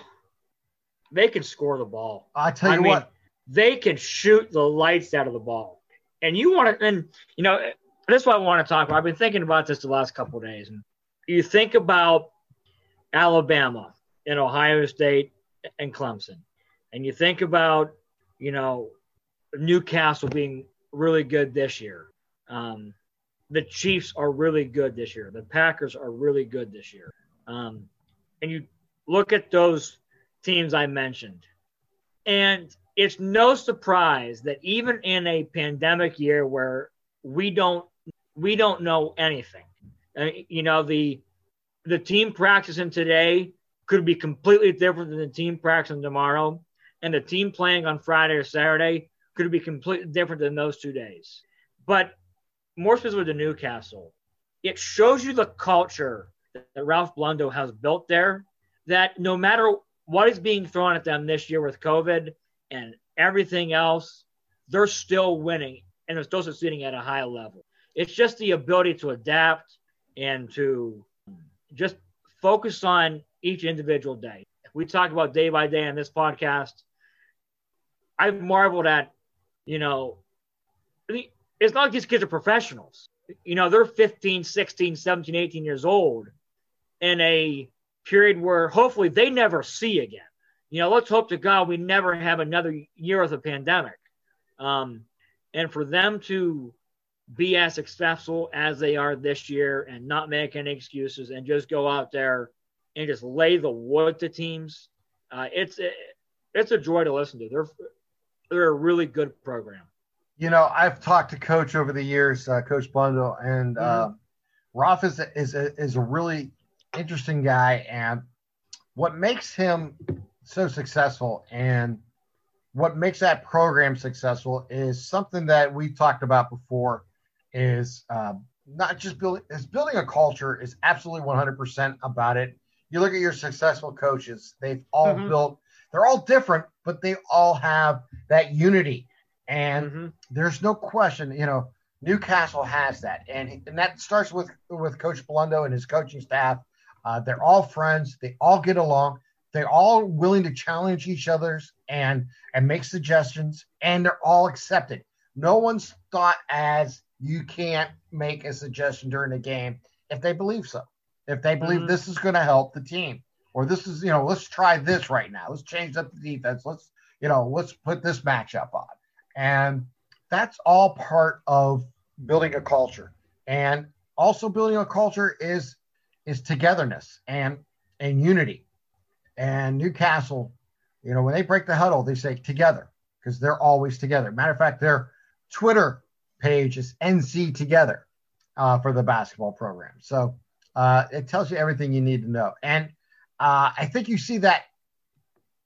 they can score the ball. I tell you I mean, what, they can shoot the lights out of the ball. And you want to, and you know, this is what I want to talk about. I've been thinking about this the last couple of days, and you think about Alabama and Ohio State and Clemson, and you think about, you know, New Castle being really good this year. Um, the Chiefs are really good this year. The Packers are really good this year. Um, and you look at those teams I mentioned, and it's no surprise that even in a pandemic year where we don't we don't know anything, uh, you know the the team practicing today could be completely different than the team practicing tomorrow, and the team playing on Friday or Saturday could be completely different than those two days. But more specifically to New Castle, it shows you the culture that Ralph Blundo has built there. That no matter what is being thrown at them this year with COVID and everything else, they're still winning and they're still succeeding at a high level. It's just the ability to adapt and to just focus on each individual day. We talk about day by day on this podcast. I've marveled at, you know, it's not like these kids are professionals. You know, they're 15, 16, 17, 18 years old in a period where hopefully they never see again. You know, let's hope to God we never have another year of a pandemic. Um, and for them to be as successful as they are this year and not make any excuses and just go out there and just lay the wood to teams, uh, it's it's a joy to listen to. They're they're a really good program you know, I've talked to Coach over the years, uh, Coach Blundo, and uh, mm-hmm. Ralph is a, is a, is a really interesting guy, and what makes him so successful and what makes that program successful is something that we talked about before is uh, not just building is building a culture is absolutely 100% about it you look at your successful coaches they've all mm-hmm. built they're all different but they all have that unity and mm-hmm. there's no question, you know, New Castle has that, and and that starts with with Coach Blundo and his coaching staff. Uh, they're all friends. They all get along. They're all willing to challenge each other's and and make suggestions, and they're all accepted. No one's thought as you can't make a suggestion during the game if they believe so. If they believe mm-hmm. this is going to help the team, or this is, you know, let's try this right now. Let's change up the defense. Let's, you know, let's put this matchup on. And that's all part of building a culture. And also building a culture is is togetherness and and unity. And New Castle, you know, when they break the huddle, they say together because they're always together. Matter of fact, their Twitter page is NC Together uh, for the basketball program. So uh, it tells you everything you need to know. And uh, I think you see that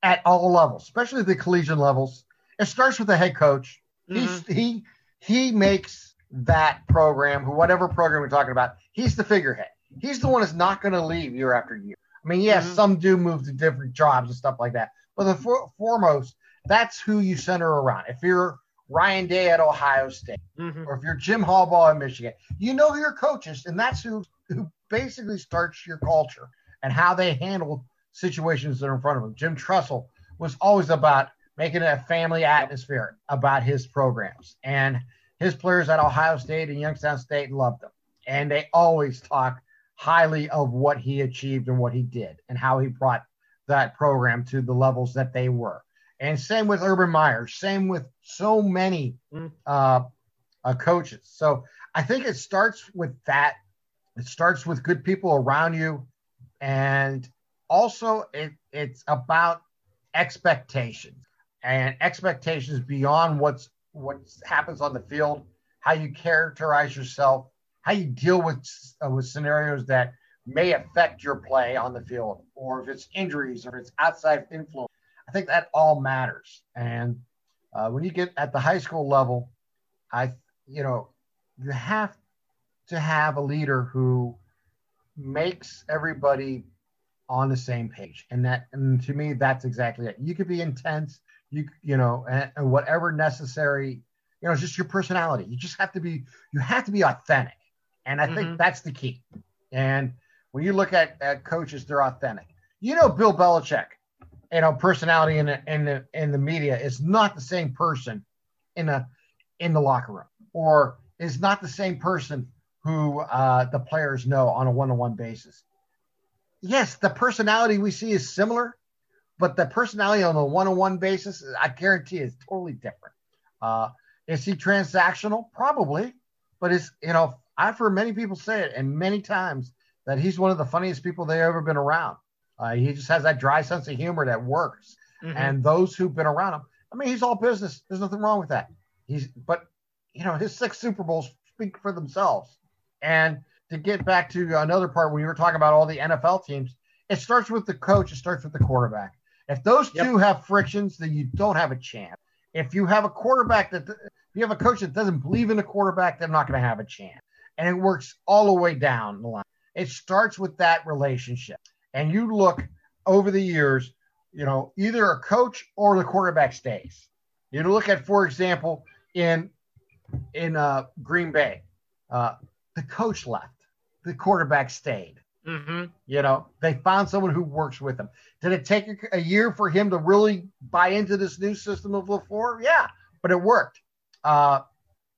at all levels, especially the collegiate levels. It starts with the head coach. Mm-hmm. he he makes that program, whatever program we're talking about, he's the figurehead. He's the one that's not going to leave year after year. I mean, yes, mm-hmm. some do move to different jobs and stuff like that, but the for, foremost, that's who you center around. If you're Ryan Day at Ohio State, mm-hmm. or if you're Jim Harbaugh at Michigan, you know who your coaches, and that's who who basically starts your culture and how they handle situations that are in front of them. Jim Tressel was always about making it a family atmosphere about his programs, and his players at Ohio State and Youngstown State loved him, and they always talk highly of what he achieved and what he did and how he brought that program to the levels that they were. And same with Urban Meyer, same with so many mm. uh, uh, coaches. So I think it starts with that. It starts with good people around you. And also, it, it's about expectations and expectations beyond what's what happens on the field, how you characterize yourself, how you deal with uh, with scenarios that may affect your play on the field, or if it's injuries or if it's outside influence. I think that all matters. And uh, when you get at the high school level, I, you know, you have to have a leader who makes everybody on the same page. And that, and to me, that's exactly it. You could be intense, you, you know, and, and whatever necessary, you know, it's just your personality. You just have to be, you have to be authentic. And I mm-hmm. think that's the key. And when you look at, at coaches, they're authentic. You know, Bill Belichick, you know personality in the in the in the media is not the same person in a in the locker room or is not the same person who uh, the players know on a one-on-one basis. Yes, the personality we see is similar, but the personality on a one-on-one basis, I guarantee, is totally different. Uh, is he transactional? Probably, but it's you know I've heard many people say it, and many times that he's one of the funniest people they've ever been around. Uh, he just has that dry sense of humor that works. Mm-hmm. And those who've been around him, I mean, he's all business. There's nothing wrong with that. He's, but you know, his six Super Bowls speak for themselves. And to get back to another part, when you were talking about all the NFL teams, it starts with the coach. It starts with the quarterback. If those yep. two have frictions, then you don't have a chance. If you have a quarterback that, if you have a coach that doesn't believe in the quarterback, they're not going to have a chance. And it works all the way down the line. It starts with that relationship and you look over the years, you know, either a coach or the quarterback stays. You look at, for example, in in uh, Green Bay, uh, the coach left, the quarterback stayed. Mm-hmm. You know, they found someone who works with them. Did it take a, a, year for him to really buy into this new system of LaFleur? Yeah, but it worked. Uh,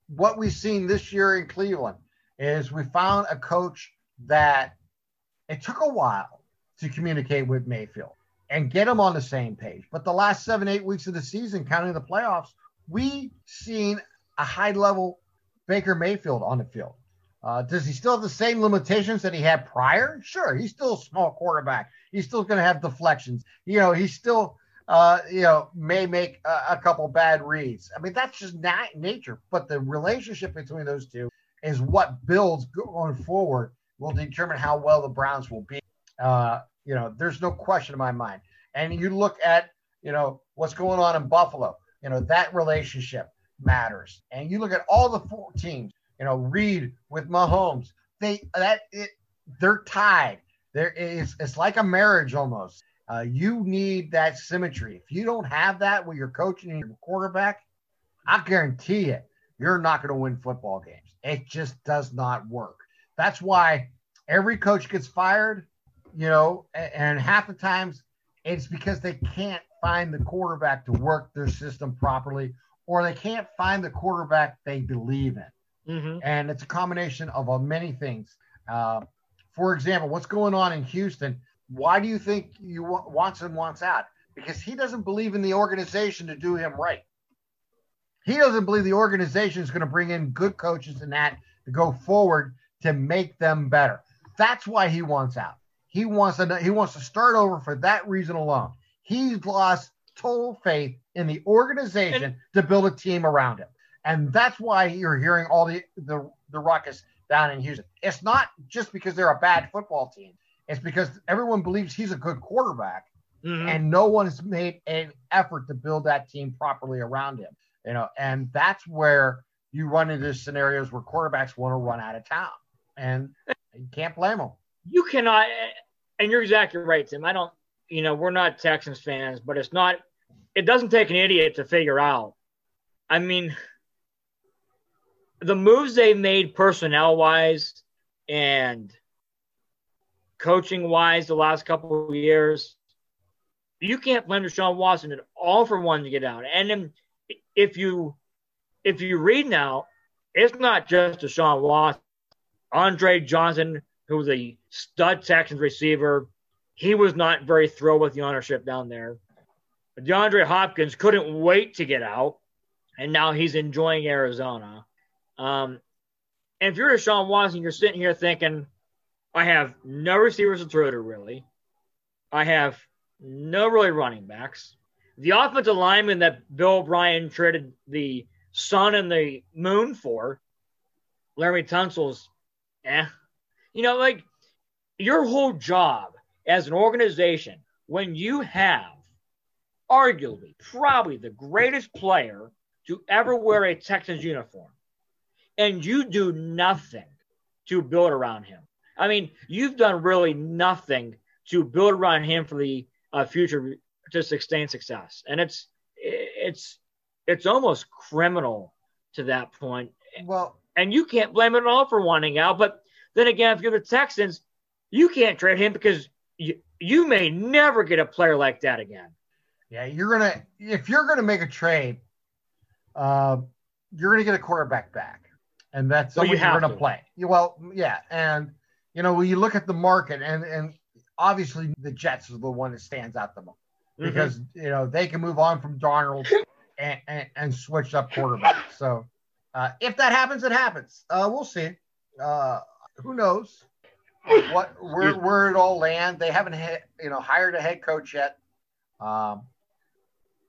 what we've seen this year in Cleveland is we found a coach that it took a while to communicate with Mayfield and get him on the same page. But the last seven, eight weeks of the season, counting the playoffs, we seen a high level Baker Mayfield on the field. Uh, does he still have the same limitations that he had prior? Sure, he's still a small quarterback. He's still going to have deflections. You know, he's still, uh, you know, may make a, a, couple bad reads. I mean, that's just nat- nature. But the relationship between those two is what builds going forward will determine how well the Browns will be. Uh, you know, there's no question in my mind. And you look at, you know, what's going on in Buffalo, you know, that relationship matters. And you look at all the four teams, you know, Reid with Mahomes, they that it they're tied. There is it's like a marriage almost. Uh, you need that symmetry. If you don't have that with your coaching and your quarterback, I guarantee it, you're not going to win football games. It just does not work. That's why every coach gets fired you know, and half the times it's because they can't find the quarterback to work their system properly, or they can't find the quarterback they believe in. Mm-hmm. And it's a combination of uh, many things. Uh, for example, what's going on in Houston? Why do you think you Watson wants out? Because he doesn't believe in the organization to do him right. He doesn't believe the organization is going to bring in good coaches and that to go forward to make them better. That's why he wants out. He wants to he wants to start over for that reason alone. He's lost total faith in the organization and, to build a team around him. And that's why you're hearing all the, the the ruckus down in Houston. It's not just because they're a bad football team. It's because everyone believes he's a good quarterback, mm-hmm. and no one has made an effort to build that team properly around him. You know, and that's where you run into scenarios where quarterbacks want to run out of town, and you can't blame them. You cannot, and you're exactly right, Tim. I don't, you know, we're not Texans fans, but it's not. It doesn't take an idiot to figure out. I mean, the moves they made personnel wise and coaching wise the last couple of years, you can't blame Deshaun Watson at all for wanting to get out. And then if you if you read now, it's not just Deshaun Watson. Andre Johnson, who was a stud Texans receiver, he was not very thrilled with the ownership down there. DeAndre Hopkins couldn't wait to get out, and now he's enjoying Arizona. Um, and if you're Deshaun Watson, you're sitting here thinking, I have no receivers to throw to really. I have no really running backs. The offensive lineman that Bill O'Brien traded the sun and the moon for, Laremy Tunsil's, eh. You know, like your whole job as an organization, when you have arguably probably the greatest player to ever wear a Texans uniform, and you do nothing to build around him. I mean, you've done really nothing to build around him for the uh, future to sustain success, and it's it's it's almost criminal to that point. Well, and you can't blame it at all for wanting out. But then again, if you're the Texans, you can't trade him because you, you may never get a player like that again. Yeah, you're gonna if you're gonna make a trade, uh, you're gonna get a quarterback back and that's well, you are going to play. Well, yeah, and you know when you look at the market, and and obviously the Jets is the one that stands out the most mm-hmm. because you know they can move on from Darnold [LAUGHS] and, and, and switch up quarterbacks. So uh, if that happens, it happens. Uh, we'll see. Uh, who knows what where where it all land? They haven't hit, you know hired a head coach yet. Um,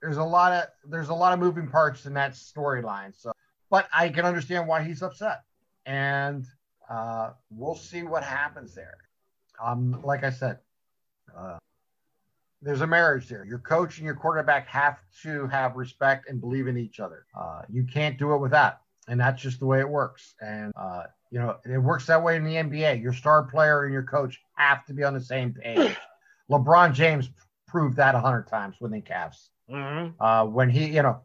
there's a lot of there's a lot of moving parts in that storyline. So but I can understand why he's upset. And uh, we'll see what happens there. Um, like I said, uh, there's a marriage there. Your coach and your quarterback have to have respect and believe in each other. Uh, you can't do it without, and that's just the way it works. And uh, you know, it works that way in the NBA. Your star player and your coach have to be on the same page. [CLEARS THROAT] LeBron James proved that a hundred times with the Cavs. Mm-hmm. Uh, when he, you know,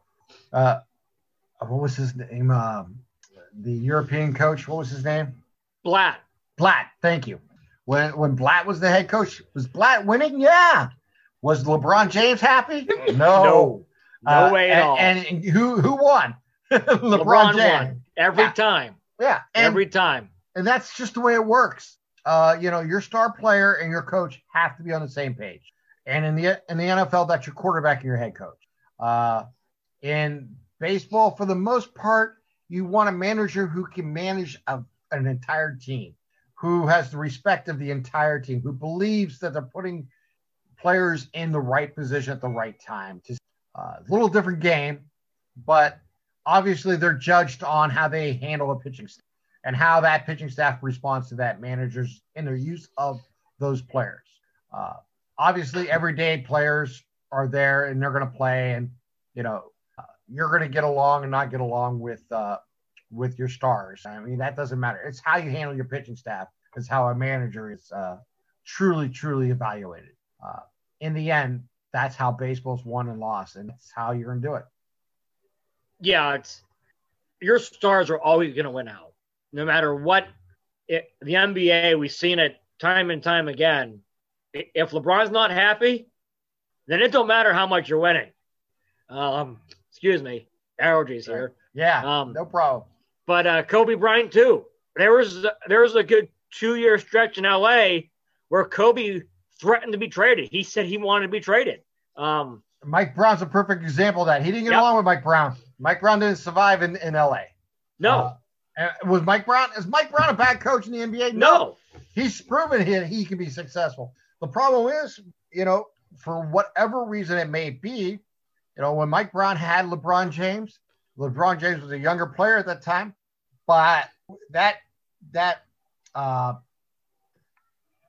uh, what was his name? Um, the European coach. What was his name? Blatt. Blatt. Thank you. When when Blatt was the head coach, was Blatt winning? Yeah. Was LeBron James happy? [LAUGHS] No. no. No uh, way at and, all. And who who won? [LAUGHS] LeBron, LeBron James. Won every yeah. time. Yeah. And, every time. And that's just the way it works. Uh, you know, your star player and your coach have to be on the same page. And in the in the NFL, that's your quarterback and your head coach. Uh, in Baseball, for the most part, you want a manager who can manage a, an entire team, who has the respect of the entire team, who believes that they're putting players in the right position at the right time. Uh, a little different game, but obviously they're judged on how they handle a pitching staff and how that pitching staff responds to that managers in their use of those players. Uh, obviously, everyday players are there and they're going to play, and you know you're going to get along and not get along with uh, with your stars. I mean, that doesn't matter. It's how you handle your pitching staff. It's how a manager is uh, truly, truly evaluated. Uh, in the end, that's how baseball's won and lost, and that's how you're going to do it. Yeah, it's your stars are always going to win out, no matter what. It, the NBA, we've seen it time and time again. If LeBron's not happy, then it don't matter how much you're winning. Um, excuse me, allergies here. Yeah, um, no problem. But uh, Kobe Bryant too. There was there was a good two year stretch in L.A. where Kobe threatened to be traded. He said he wanted to be traded. Um, Mike Brown's a perfect example of that. He didn't get yep. along with Mike Brown. Mike Brown didn't survive in, in L.A. No. Uh, was Mike Brown is Mike Brown a bad coach in the NBA? No. he's proven he, he can be successful. The problem is, you know, for whatever reason it may be, you know, when Mike Brown had LeBron James, LeBron James was a younger player at that time, but that that uh,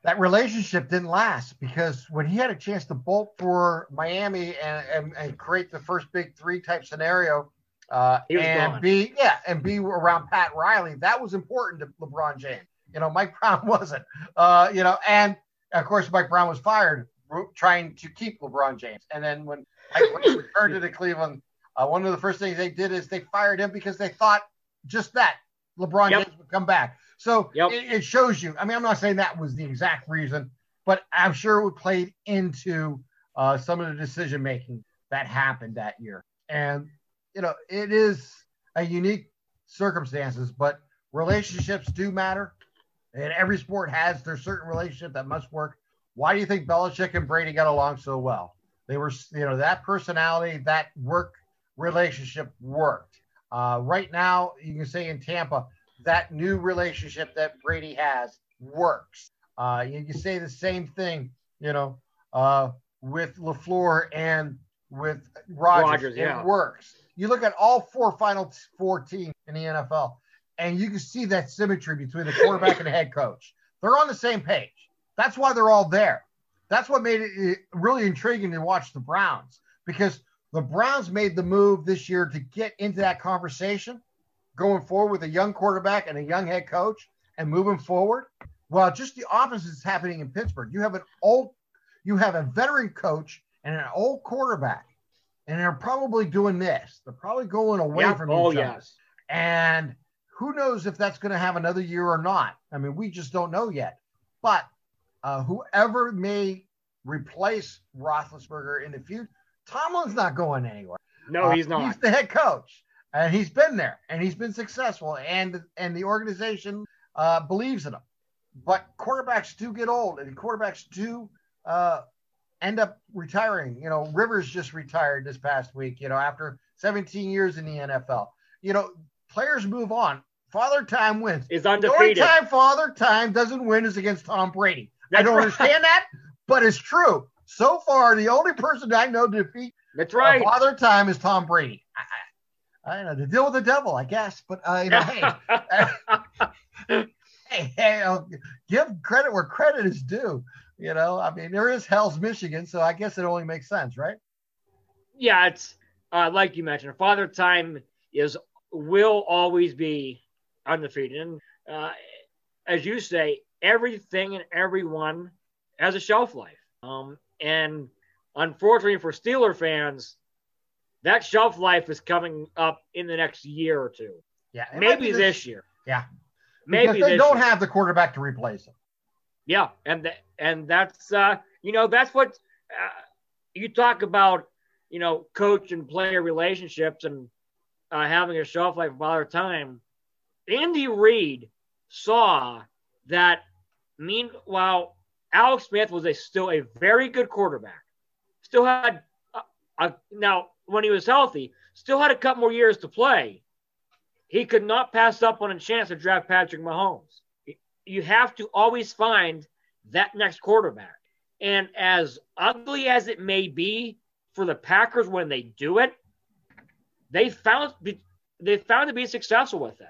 that relationship didn't last because when he had a chance to bolt for Miami and, and, and create the first big three type scenario, uh, and gone. be yeah, and be around Pat Riley, that was important to LeBron James. You know, Mike Brown [LAUGHS] wasn't. Uh, you know, and of course Mike Brown was fired trying to keep LeBron James. And then when Brown [LAUGHS] returned to Cleveland, uh, one of the first things they did is they fired him because they thought just that LeBron Yep. James would come back. So Yep. it, it shows you. I mean, I'm not saying that was the exact reason, but I'm sure it played into uh, some of the decision making that happened that year. And you know, it is a unique circumstances, but relationships do matter. And every sport has their certain relationship that must work. Why do you think Belichick and Brady got along so well? They were, you know, that personality, that work relationship worked. Uh, right now, you can say in Tampa, that new relationship that Brady has works. Uh, you can say the same thing, you know, uh, with LaFleur and with Rodgers. Rodgers, yeah. It works. You look at all four final four teams in the NFL, and you can see that symmetry between the quarterback and the head coach. They're on the same page. That's why they're all there. That's what made it really intriguing to watch the Browns because the Browns made the move this year to get into that conversation going forward with a young quarterback and a young head coach and moving forward. Well, just the opposite is happening in Pittsburgh. You have an old, you have a veteran coach and an old quarterback, and they're probably doing this. They're probably going away Yeah. from Oh, each other. yes. And who knows if that's going to have another year or not? I mean, we just don't know yet. But uh, whoever may replace Roethlisberger in the future, Tomlin's not going anywhere. No, Uh, he's not. He's the head coach, and he's been there, and he's been successful, and and the organization uh, believes in him. But quarterbacks do get old, and quarterbacks do uh, end up retiring. You know, Rivers just retired this past week. You know, after 17 years in the NFL. You know, players move on. Father Time wins. is The only undefeated. time Father Time doesn't win is against Tom Brady. I don't right. understand that, but it's true. So far, the only person I know to defeat That's right. Father Time is Tom Brady. I, I, I don't know to deal with the devil, I guess. But uh, you know, hey, [LAUGHS] hey, hey, uh, give credit where credit is due. You know, I mean, there is Hell's Michigan, so I guess it only makes sense, right? yeah, it's uh, like you mentioned. Father Time is will always be undefeated, and uh, as you say, everything and everyone has a shelf life. Um, and unfortunately for Steeler fans, that shelf life is coming up in the next year or two, Yeah, maybe be this year. Yeah. maybe because they this don't year. have the quarterback to replace him. Yeah, and th- and that's uh, you know that's what uh, you talk about. You know, coach and player relationships and uh, having a shelf life of other time. Andy Reid saw that. Meanwhile, Alex Smith was a still a very good quarterback. Still had a, a, now when he was healthy, still had a couple more years to play. He could not pass up on a chance to draft Patrick Mahomes you have to always find that next quarterback. And as ugly as it may be for the Packers when they do it, they found they found to be successful with it.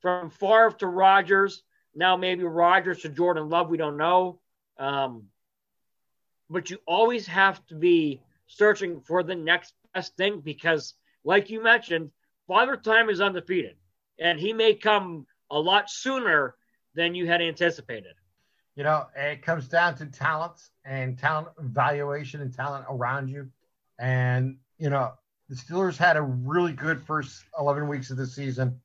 From Favre to Rodgers, now maybe Rodgers to Jordan Love, we don't know. Um, but you always have to be searching for the next best thing because, like you mentioned, Father Time is undefeated, and he may come a lot sooner than you had anticipated. You know, it comes down to talents and talent evaluation and talent around you. And, you know, the Steelers had a really good first 11 weeks of the season.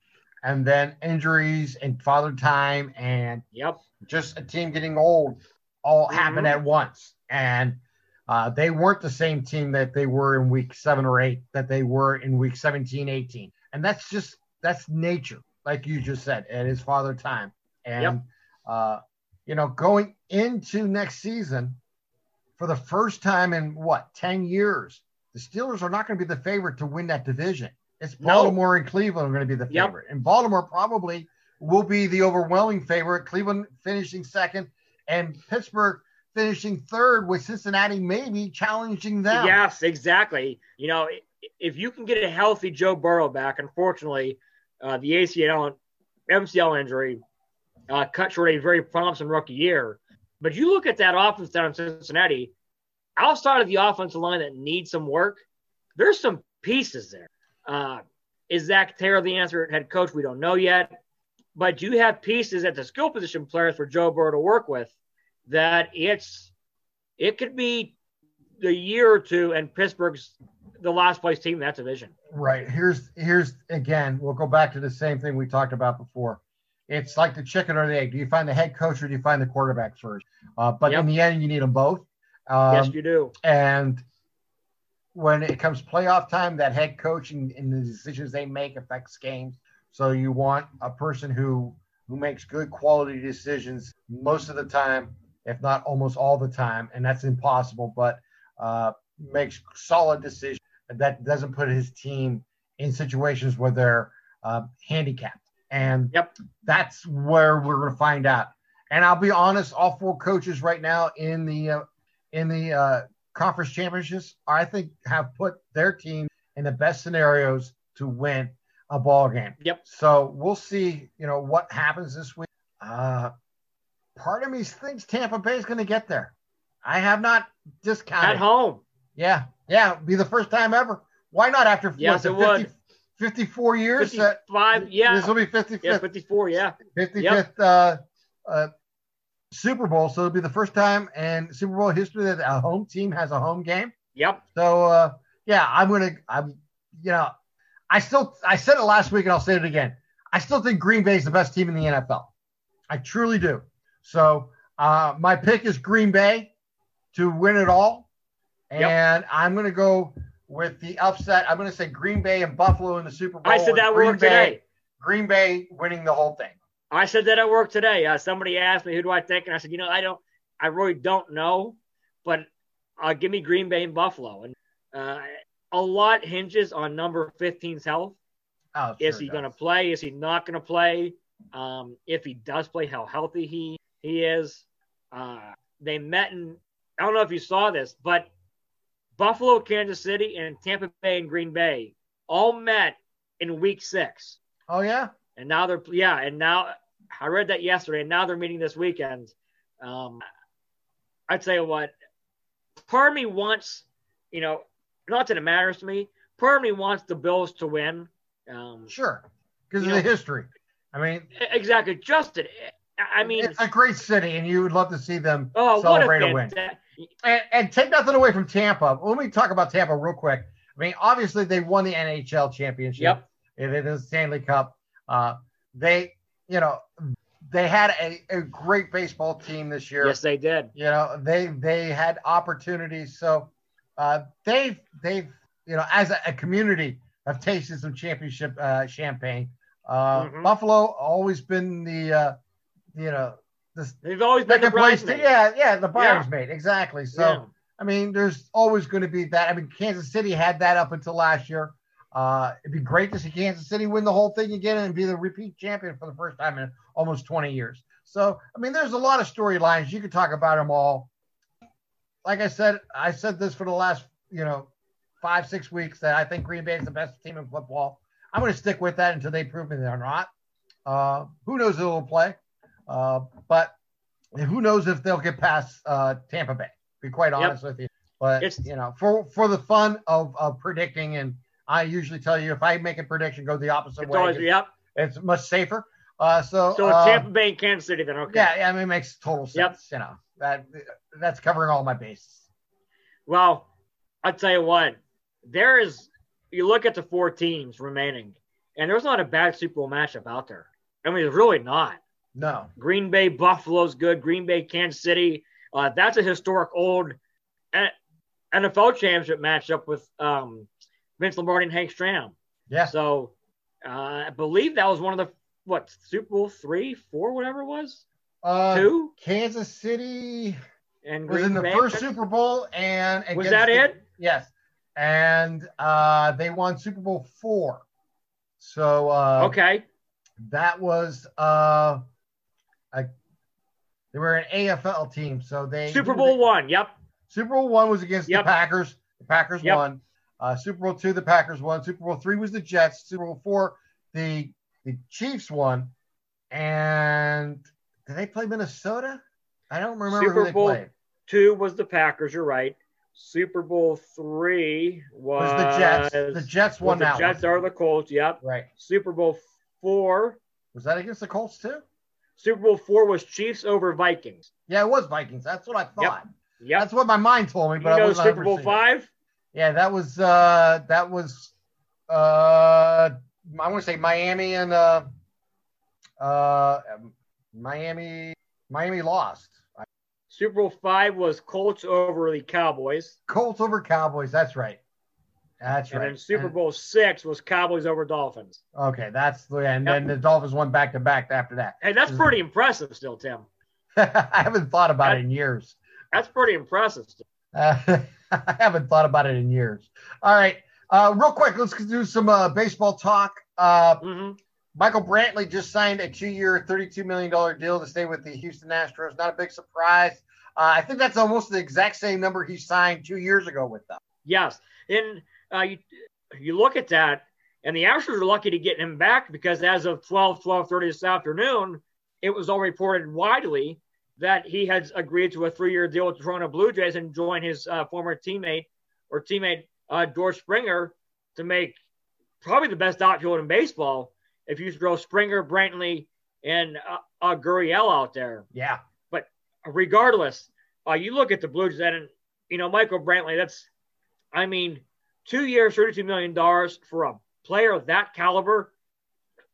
And then injuries and father time and Yep. just a team getting old all Mhm. happened at once. And uh, they weren't the same team that they were in week seven or eight, that they were in week 17, 18. And that's just, that's nature, like you just said, at his father time. And, Yep. uh, you know, going into next season for the first time in what, 10 years, the Steelers are not going to be the favorite to win that division. It's No. Baltimore and Cleveland are going to be the Yep. favorite. And Baltimore probably will be the overwhelming favorite. Cleveland finishing second, and Pittsburgh finishing third, with Cincinnati maybe challenging them. Yes, exactly. You know, if you can get a healthy Joe Burrow back, unfortunately, uh, the ACL MCL injury uh, cut short a very promising rookie year. But you look at that offense down in Cincinnati, outside of the offensive line that needs some work, there's some pieces there. Uh, is Zac Taylor the answer head coach? We don't know yet. But you have pieces at the skill position players for Joe Burrow to work with that it's it could be the year or two and Pittsburgh's the last place team in that division. Right. Here's here's again, we'll go back to the same thing we talked about before. It's like the chicken or the egg. Do you find the head coach or do you find the quarterback first? Uh, but yep. in the end, you need them both. Um, yes, you do. And when it comes playoff time, that head coach and, and, the decisions they make affects games. So you want a person who who makes good quality decisions most of the time, if not almost all the time, and that's impossible. But uh, makes solid decisions that doesn't put his team in situations where they're uh, handicapped. And yep. that's where we're going to find out. And I'll be honest, all four coaches right now in the uh, in the uh, conference championships, I think have put their team in the best scenarios to win a ball game. Yep. So we'll see, you know, what happens this week. Uh, part of me thinks Tampa Bay is going to get there. I have not discounted at home. Yeah, yeah, be the first time ever. Why not after yes, what, it 50, would. 54 years? 55, uh, yeah. This will be 55th. Yeah, 54, yeah. 55th yep. uh, uh, Super Bowl. So it'll be the first time in Super Bowl history that a home team has a home game. Yep. So uh, yeah, I'm gonna. I'm you know, I still I said it last week and I'll say it again. I still think Green Bay is the best team in the NFL. I truly do. So uh, my pick is Green Bay to win it all, and yep. I'm gonna go with the upset. I'm gonna say Green Bay and Buffalo in the Super Bowl. I said that Green Bay, today. Green Bay winning the whole thing. I said that at work today. Uh, somebody asked me, who do I think? And I said, you know, I don't, I really don't know, but uh, give me Green Bay and Buffalo. And uh, a lot hinges on number 15's health. Oh, is sure he going to play? Is he not going to play? Um, if he does play, how healthy he, he is. Uh, they met in, I don't know if you saw this, but Buffalo, Kansas City, and Tampa Bay and Green Bay all met in week six. Oh, yeah? and now they're yeah, and now I read that yesterday, and now they're meeting this weekend. Um, I'd say what part of me wants, you know, not that it matters to me. Part of me wants the Bills to win. Um, sure, because of know, the history. I mean, exactly. Justin, I mean, it's a great city, and you would love to see them oh, celebrate a, a win. And, and, take nothing away from Tampa. Let me talk about Tampa real quick. I mean, obviously they won the NHL championship. Yep. It is Stanley Cup. Uh, they, you know, they had a, a great baseball team this year. Yes, they did. You know, they they had opportunities. So uh, they've they've you know as a, a, community have tasted some championship uh, champagne. Uh, mm-hmm. Buffalo always been the uh, you know this, they've always been the place to, yeah yeah the buyers yeah. made exactly. So yeah. I mean, there's always going to be that. I mean, Kansas City had that up until last year. Uh, it'd be great to see Kansas City win the whole thing again and be the repeat champion for the first time in almost 20 years. So, I mean, there's a lot of storylines. You could talk about them all. Like I said, I said this for the last, you know, five, six weeks that I think Green Bay is the best team in football. I'm going to stick with that until they prove me they're not. Uh, who knows who will play? Uh, but who knows if they'll get past uh, Tampa Bay? Be quite honest yep. with you. But it's, you know, for for the fun of, of predicting and I usually tell you if I make a prediction, go the opposite it's way. Always, yep. It's much safer. Uh, so so uh, Tampa Bay and Kansas City then okay. Yeah, yeah, I mean it makes total sense. Yep. You know that that's covering all my bases. Well, I'll tell you what. There is you look at the four teams remaining, and there's not a bad Super Bowl matchup out there. I mean, it's really not. No. Green Bay Buffalo's good. Green Bay Kansas City. Uh, that's a historic old NFL championship matchup with um, Vince Lombardi and Hank Stram. Yeah. So uh, I believe that was one of the what Super Bowl three, four, whatever it was. Uh, Two. Kansas City and was in the Bay. first Super Bowl, and was that the, it? Yes, and uh, they won Super Bowl four. So uh, okay, That was uh, a, they were an AFL team, so they Super Bowl one. Yep. Super Bowl one was against Yep. the Packers. The Packers Yep. won. Uh, Super Bowl two, the Packers won. Super Bowl three was the Jets. Super Bowl four, the the Chiefs won. And did they play Minnesota? I don't remember Super who they Bowl played. Two was the Packers. You're right. Super Bowl three was, Was the Jets? The Jets won the that Jets one. are the Colts. Yep. Right. Super Bowl four. Was that against the Colts too? Super Bowl four was Chiefs over Vikings. Yeah, it was Vikings. That's what I thought. Yep. That's what my mind told me. you But I know Super Bowl 100% five. Yeah, that was uh that was uh I want to say Miami and uh uh Miami Miami lost. Super Bowl five was Colts over the Cowboys. Colts over Cowboys. That's right. That's And right. then Super And- Bowl six was Cowboys over Dolphins. Okay, that's the and Yep. then the Dolphins won back to back after that. Hey, that's pretty impressive still, Tim. [LAUGHS] I haven't thought about it in years. That's pretty impressive. Still. Uh, [LAUGHS] [LAUGHS] I haven't thought about it in years. All right, uh, real quick, let's do some uh, baseball talk. Uh, hmm Michael Brantley just signed a two-year, $32 million deal to stay with the Houston Astros. Not a big surprise. Uh, I think that's almost the exact same number he signed two years ago with them. Yes, and uh, you you look at that, and the Astros are lucky to get him back because as of 12, 12:30 this afternoon, it was all reported widely that he has agreed to a three-year deal with the Toronto Blue Jays and join his uh, former teammate or teammate uh, George Springer to make probably the best outfield in baseball. If you throw Springer, Brantley, and uh, uh, Gurriel out there, Yeah. But regardless, uh, you look at the Blue Jays and you know Michael Brantley. That's, I mean, two years, thirty-two million dollars for a player of that caliber.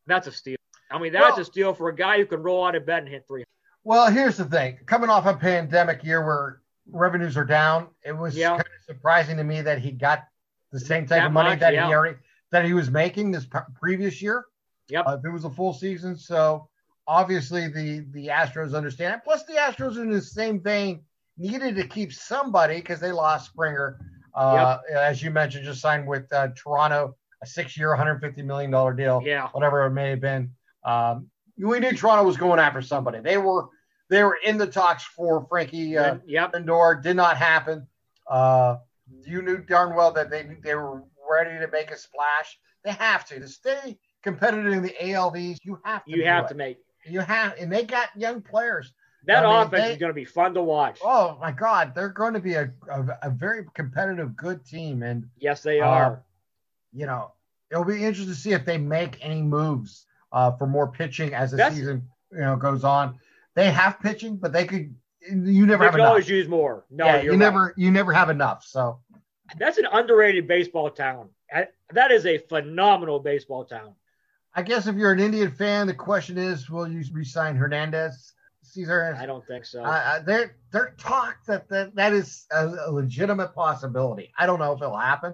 That's a steal. I mean, that's Well- a steal for a guy who can roll out of bed and hit three. Well, here's the thing. Coming off a pandemic year where revenues are down, it was Yeah. kind of surprising to me that he got the same type That of money much, that yeah. he already that he was making this previous year. Yep. Uh, if it was a full season, so obviously the the Astros understand. it. Plus, the Astros in the same vein needed to keep somebody because they lost Springer, uh, as you mentioned, just signed with uh, Toronto a six-year, 150 million dollar deal Yeah, whatever it may have been. Um, we knew Toronto was going after somebody. They were they were in the talks for Frankie uh, yep, Lindor. Did not happen. Uh, you knew darn well that they they were ready to make a splash. They have to to stay competitive in the AL East. You have to. you have it. to make You have, and they got young players. that I mean, offense they- is going to be fun to watch. Oh my God, they're going to be a a, a very competitive, good team, and Yes, they uh, are. you know, it'll be interesting to see if they make any moves uh, for more pitching as the That's- season you know goes on. They have pitching, but they could. You never they have can enough. always use more. No, yeah, you're right. never you never have enough. So That's an underrated baseball town. That is a phenomenal baseball town. I guess if you're an Indian fan, the question is, will you resign Hernandez? Cesar, I don't think so. uh, they're they're talk that that, that is a legitimate possibility. I don't know if it'll happen.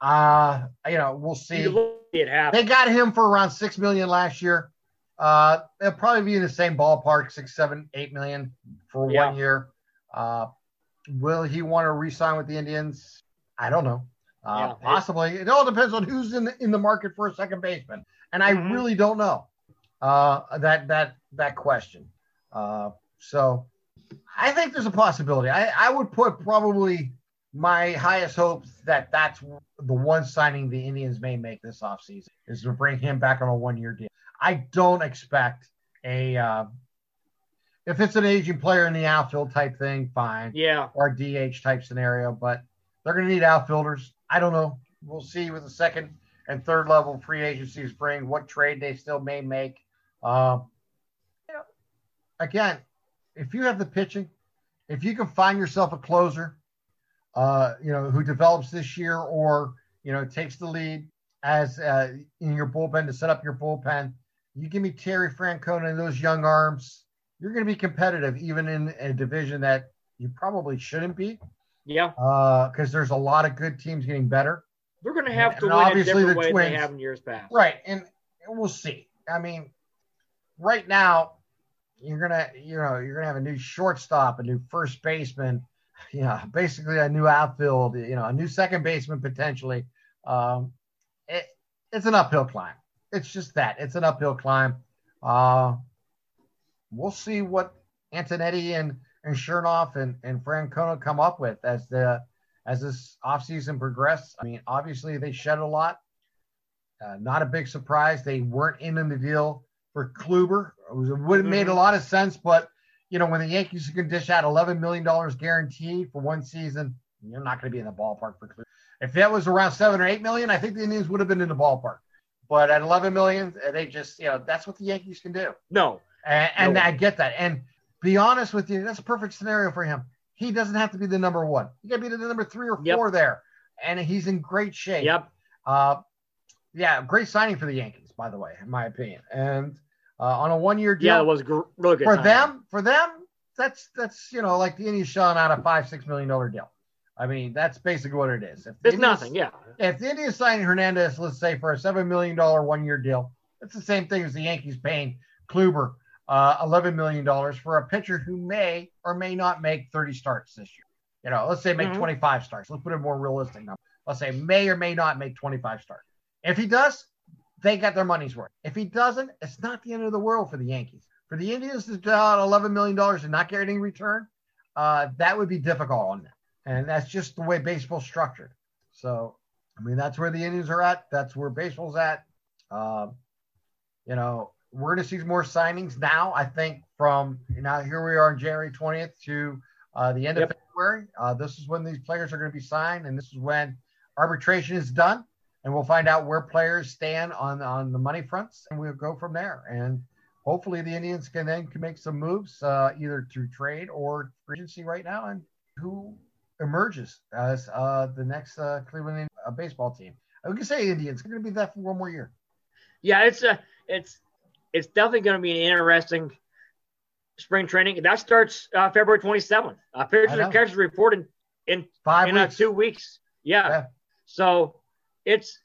Uh, you know, we'll see. you look at it happen. They got him for around six million last year. Uh, they'll probably be in the same ballpark, six, seven, eight million for Yeah. one year. Uh, will he want to re-sign with the Indians? I don't know. Uh, Yeah. possibly. It all depends on who's in the, in the market for a second baseman, and I Mhm. really don't know uh, that that that question. Uh, so I think there's a possibility. I, I would put probably my highest hopes that that's the one signing the Indians may make this offseason is to bring him back on a one year deal. I don't expect a uh, if it's an aging player in the outfield type thing, fine, yeah, or DH type scenario, but they're going to need outfielders. I don't know. We'll see with the second and third level free agencies bring what trade they still may make. Uh, you know, again, if you have the pitching, if you can find yourself a closer, uh, you know, who develops this year or, you know, takes the lead as uh, in your bullpen to set up your bullpen, you give me Terry Francona and those young arms, you're going to be competitive even in a division that you probably shouldn't be yeah. Uh, because there's a lot of good teams getting better. They're going to have to And win obviously different the way Twins- they have in years past. Right. And we'll see. I mean, right now, you're gonna, you know, you're gonna have a new shortstop, a new first baseman, you know, basically a new outfield, you know, a new second baseman potentially. Um, it, it's an uphill climb. it's just that it's an uphill climb. Uh, we'll see what Antonetti and and Chernoff and and Francona come up with as the as this offseason progressed. I mean, obviously they shed a lot. Uh, not a big surprise. They weren't in the deal for Kluber. It, was, it would have made a mm-hmm. lot of sense, but you know, when the Yankees can dish out $11 million guaranteed for one season, you're not going to be in the ballpark for Kluber. If that was around seven or eight million, I think the Indians would have been in the ballpark. But at 11 million, they just, you know, that's what the Yankees can do. No. And, and no. I get that. And be honest with you, that's a perfect scenario for him. He doesn't have to be the number one. He can be the number three or four yep. there. And he's in great shape. Yep. Uh, yeah, great signing for the Yankees, by the way, in my opinion. And uh, on a one-year deal, yeah, it was gr- really good for timing. them. For them, that's that's you know like the Indians shelling out a five six million dollar deal. I mean, that's basically what it is. If it's Indians, nothing, yeah. If the Indians signing Hernandez, let's say for a seven million dollar one year deal, it's the same thing as the Yankees paying Kluber uh, eleven million dollars for a pitcher who may or may not make thirty starts this year. You know, let's say make mm-hmm. 25 starts. Let's put a more realistic number. Let's say may or may not make 25 starts. If he does, they got their money's worth. If he doesn't, it's not the end of the world for the Yankees. For the Indians to pay out $11 million and not get any return, uh, that would be difficult on them. And that's just the way baseball's structured. So, I mean, that's where the Indians are at. That's where baseball's at. Uh, you know, we're going to see more signings now, I think, from you now here we are on January 20th to uh, the end yep. of February. Uh, this is when these players are going to be signed, and this is when arbitration is done and we'll find out where players stand on on the money fronts, and we'll go from there. And hopefully, the Indians can then can make some moves, uh, either through trade or agency right now, and who emerges as uh, the next uh, Cleveland uh, baseball team. We can say Indians are going to be that for one more year. Yeah, it's a uh, it's it's definitely going to be an interesting spring training. That starts uh, February 27th. Uh, pitchers and catchers reporting in five in uh, two weeks. Yeah. yeah. So it's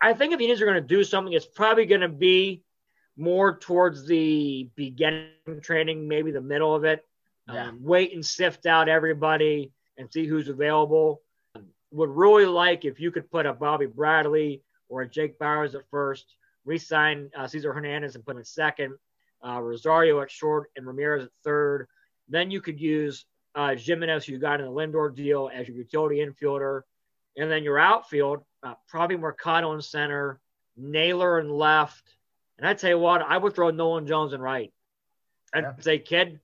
I think if the Indians are going to do something, it's probably going to be more towards the beginning training, maybe the middle of it. Yeah. Um, wait and sift out everybody and see who's available. Would really like if you could put a Bobby Bradley or a Jake Bauers at first, re-sign uh, Cesar Hernandez and put him in second, uh, Rosario at short, and Ramirez at third. Then you could use uh, Gimenez, who you got in the Lindor deal, as your utility infielder, and then your outfield uh, probably Mercado in center, Naylor in left. And I tell you what, I would throw Nolan Jones in right and yeah. say, kid,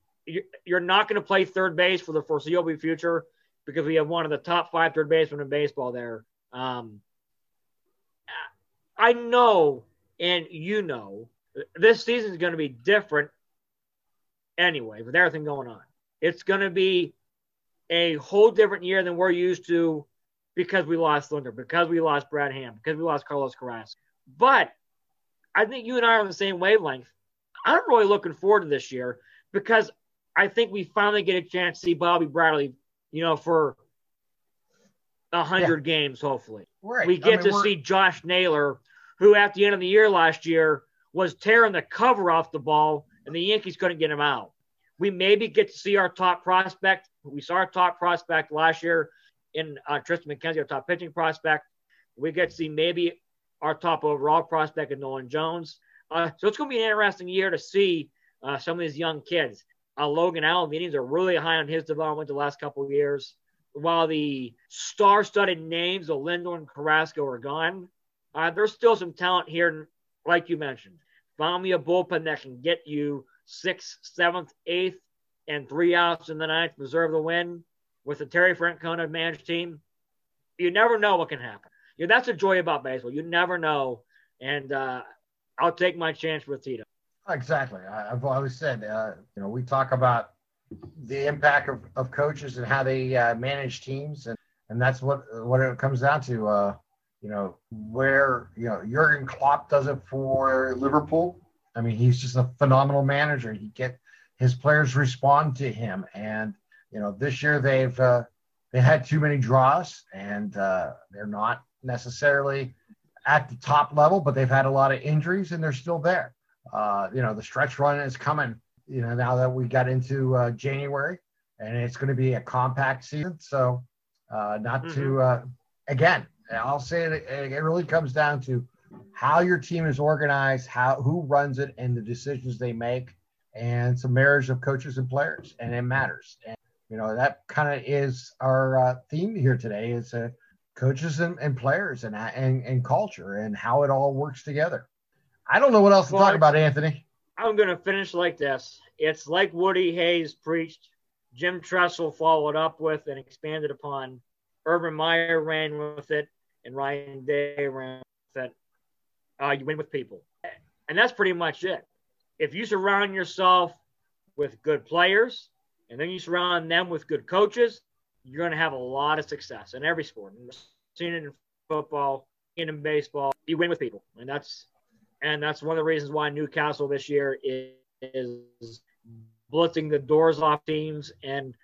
you're not going to play third base for the foreseeable future because we have one of the top five third basemen in baseball there. Um, I know, and you know, this season is going to be different anyway with everything going on. It's going to be a whole different year than we're used to because we lost Lindor, because we lost Brad Hand, because we lost Carlos Carrasco. But I think you and I are on the same wavelength. I'm really looking forward to this year because I think we finally get a chance to see Bobby Bradley, you know, for a hundred yeah. games, hopefully. Right. We get I mean, to see Josh Naylor, who at the end of the year last year was tearing the cover off the ball, and the Yankees couldn't get him out. We maybe get to see our top prospect. We saw our top prospect last year in uh, Triston McKenzie, our top pitching prospect. We get to see maybe our top overall prospect in Nolan Jones. Uh, so it's going to be an interesting year to see uh, some of these young kids. Uh, Logan Allen, meetings are really high on his development the last couple of years. While the star-studded names of Lindor and Carrasco are gone, uh, there's still some talent here, like you mentioned. Found me a bullpen that can get you sixth, seventh, eighth, and three outs in the ninth, preserve the win with the Terry Francona managed team, you never know what can happen. Yeah, that's the joy about baseball. You never know, and uh, I'll take my chance with Tito. Exactly. I, have always said, uh, you know, we talk about the impact of, of coaches and how they uh, manage teams, and, and that's what what it comes down to. Uh, you know, where you know Jurgen Klopp does it for Liverpool. I mean, he's just a phenomenal manager. He get his players respond to him, and you know, this year they've uh, they had too many draws, and uh, they're not necessarily at the top level, but they've had a lot of injuries, and they're still there. Uh, you know, the stretch run is coming. You know, now that we got into uh, January, and it's going to be a compact season, so uh, not mm-hmm. to uh, again, I'll say it, it really comes down to how your team is organized, how who runs it, and the decisions they make, and some marriage of coaches and players, and it matters. And you know that kind of is our uh, theme here today is uh, coaches and, and players and, and and culture and how it all works together. I don't know what else to talk about, Anthony. I'm going to finish like this. It's like Woody Hayes preached, Jim Tressel followed up with and expanded upon. Urban Meyer ran with it, and Ryan Day ran with it. Uh, you win with people. And that's pretty much it. If you surround yourself with good players and then you surround them with good coaches, you're going to have a lot of success in every sport. And seen it in football, in baseball. You win with people, and that's and that's one of the reasons why New Castle this year is, is blitzing the doors off teams and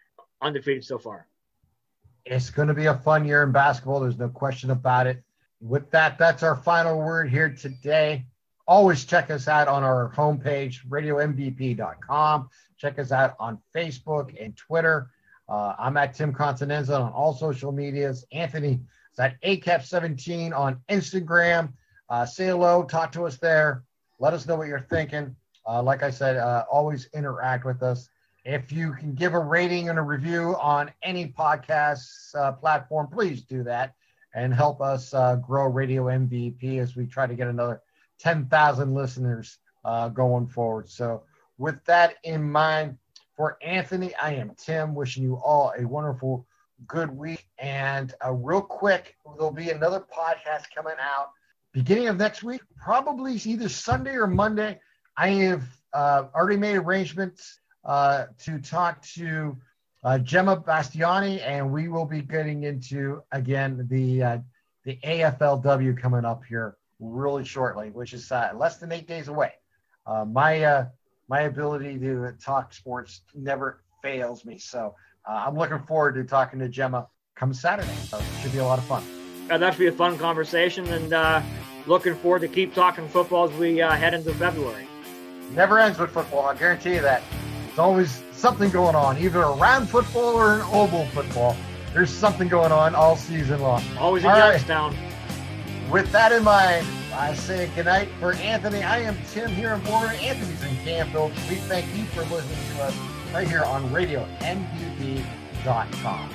undefeated so far. It's going to be a fun year in basketball. There's no question about it. With that, that's our final word here today. Always check us out on our homepage, radiomvp.com. Check us out on Facebook and Twitter. Uh, I'm at Tim Continenza on all social medias. Anthony is at ACAP17 on Instagram. Uh, say hello, talk to us there. Let us know what you're thinking. Uh, like I said, uh, always interact with us. If you can give a rating and a review on any podcast uh, platform, please do that and help us uh, grow Radio MVP as we try to get another 10,000 listeners uh, going forward. So, with that in mind, for Anthony, I am Tim, wishing you all a wonderful, good week. And real quick, there'll be another podcast coming out beginning of next week, probably either Sunday or Monday. I have uh, already made arrangements uh, to talk to uh, Gemma Bastiani, and we will be getting into again the uh, the AFLW coming up here really shortly, which is uh, less than eight days away. Uh, my my ability to talk sports never fails me, so I'm looking forward to talking to Gemma come Saturday. So it should be a lot of fun. that should be a fun conversation, and looking forward to keep talking football as we uh, head into February. Never ends with football. I guarantee you that. There's always something going on, either around football or an oval football. There's something going on all season long. Always in Youngstown. Right. With that in mind, I say goodnight for Anthony. I am Tim here in Boulder. Anthony's in Canfield. We thank you for listening to us right here on Radio MVP.com.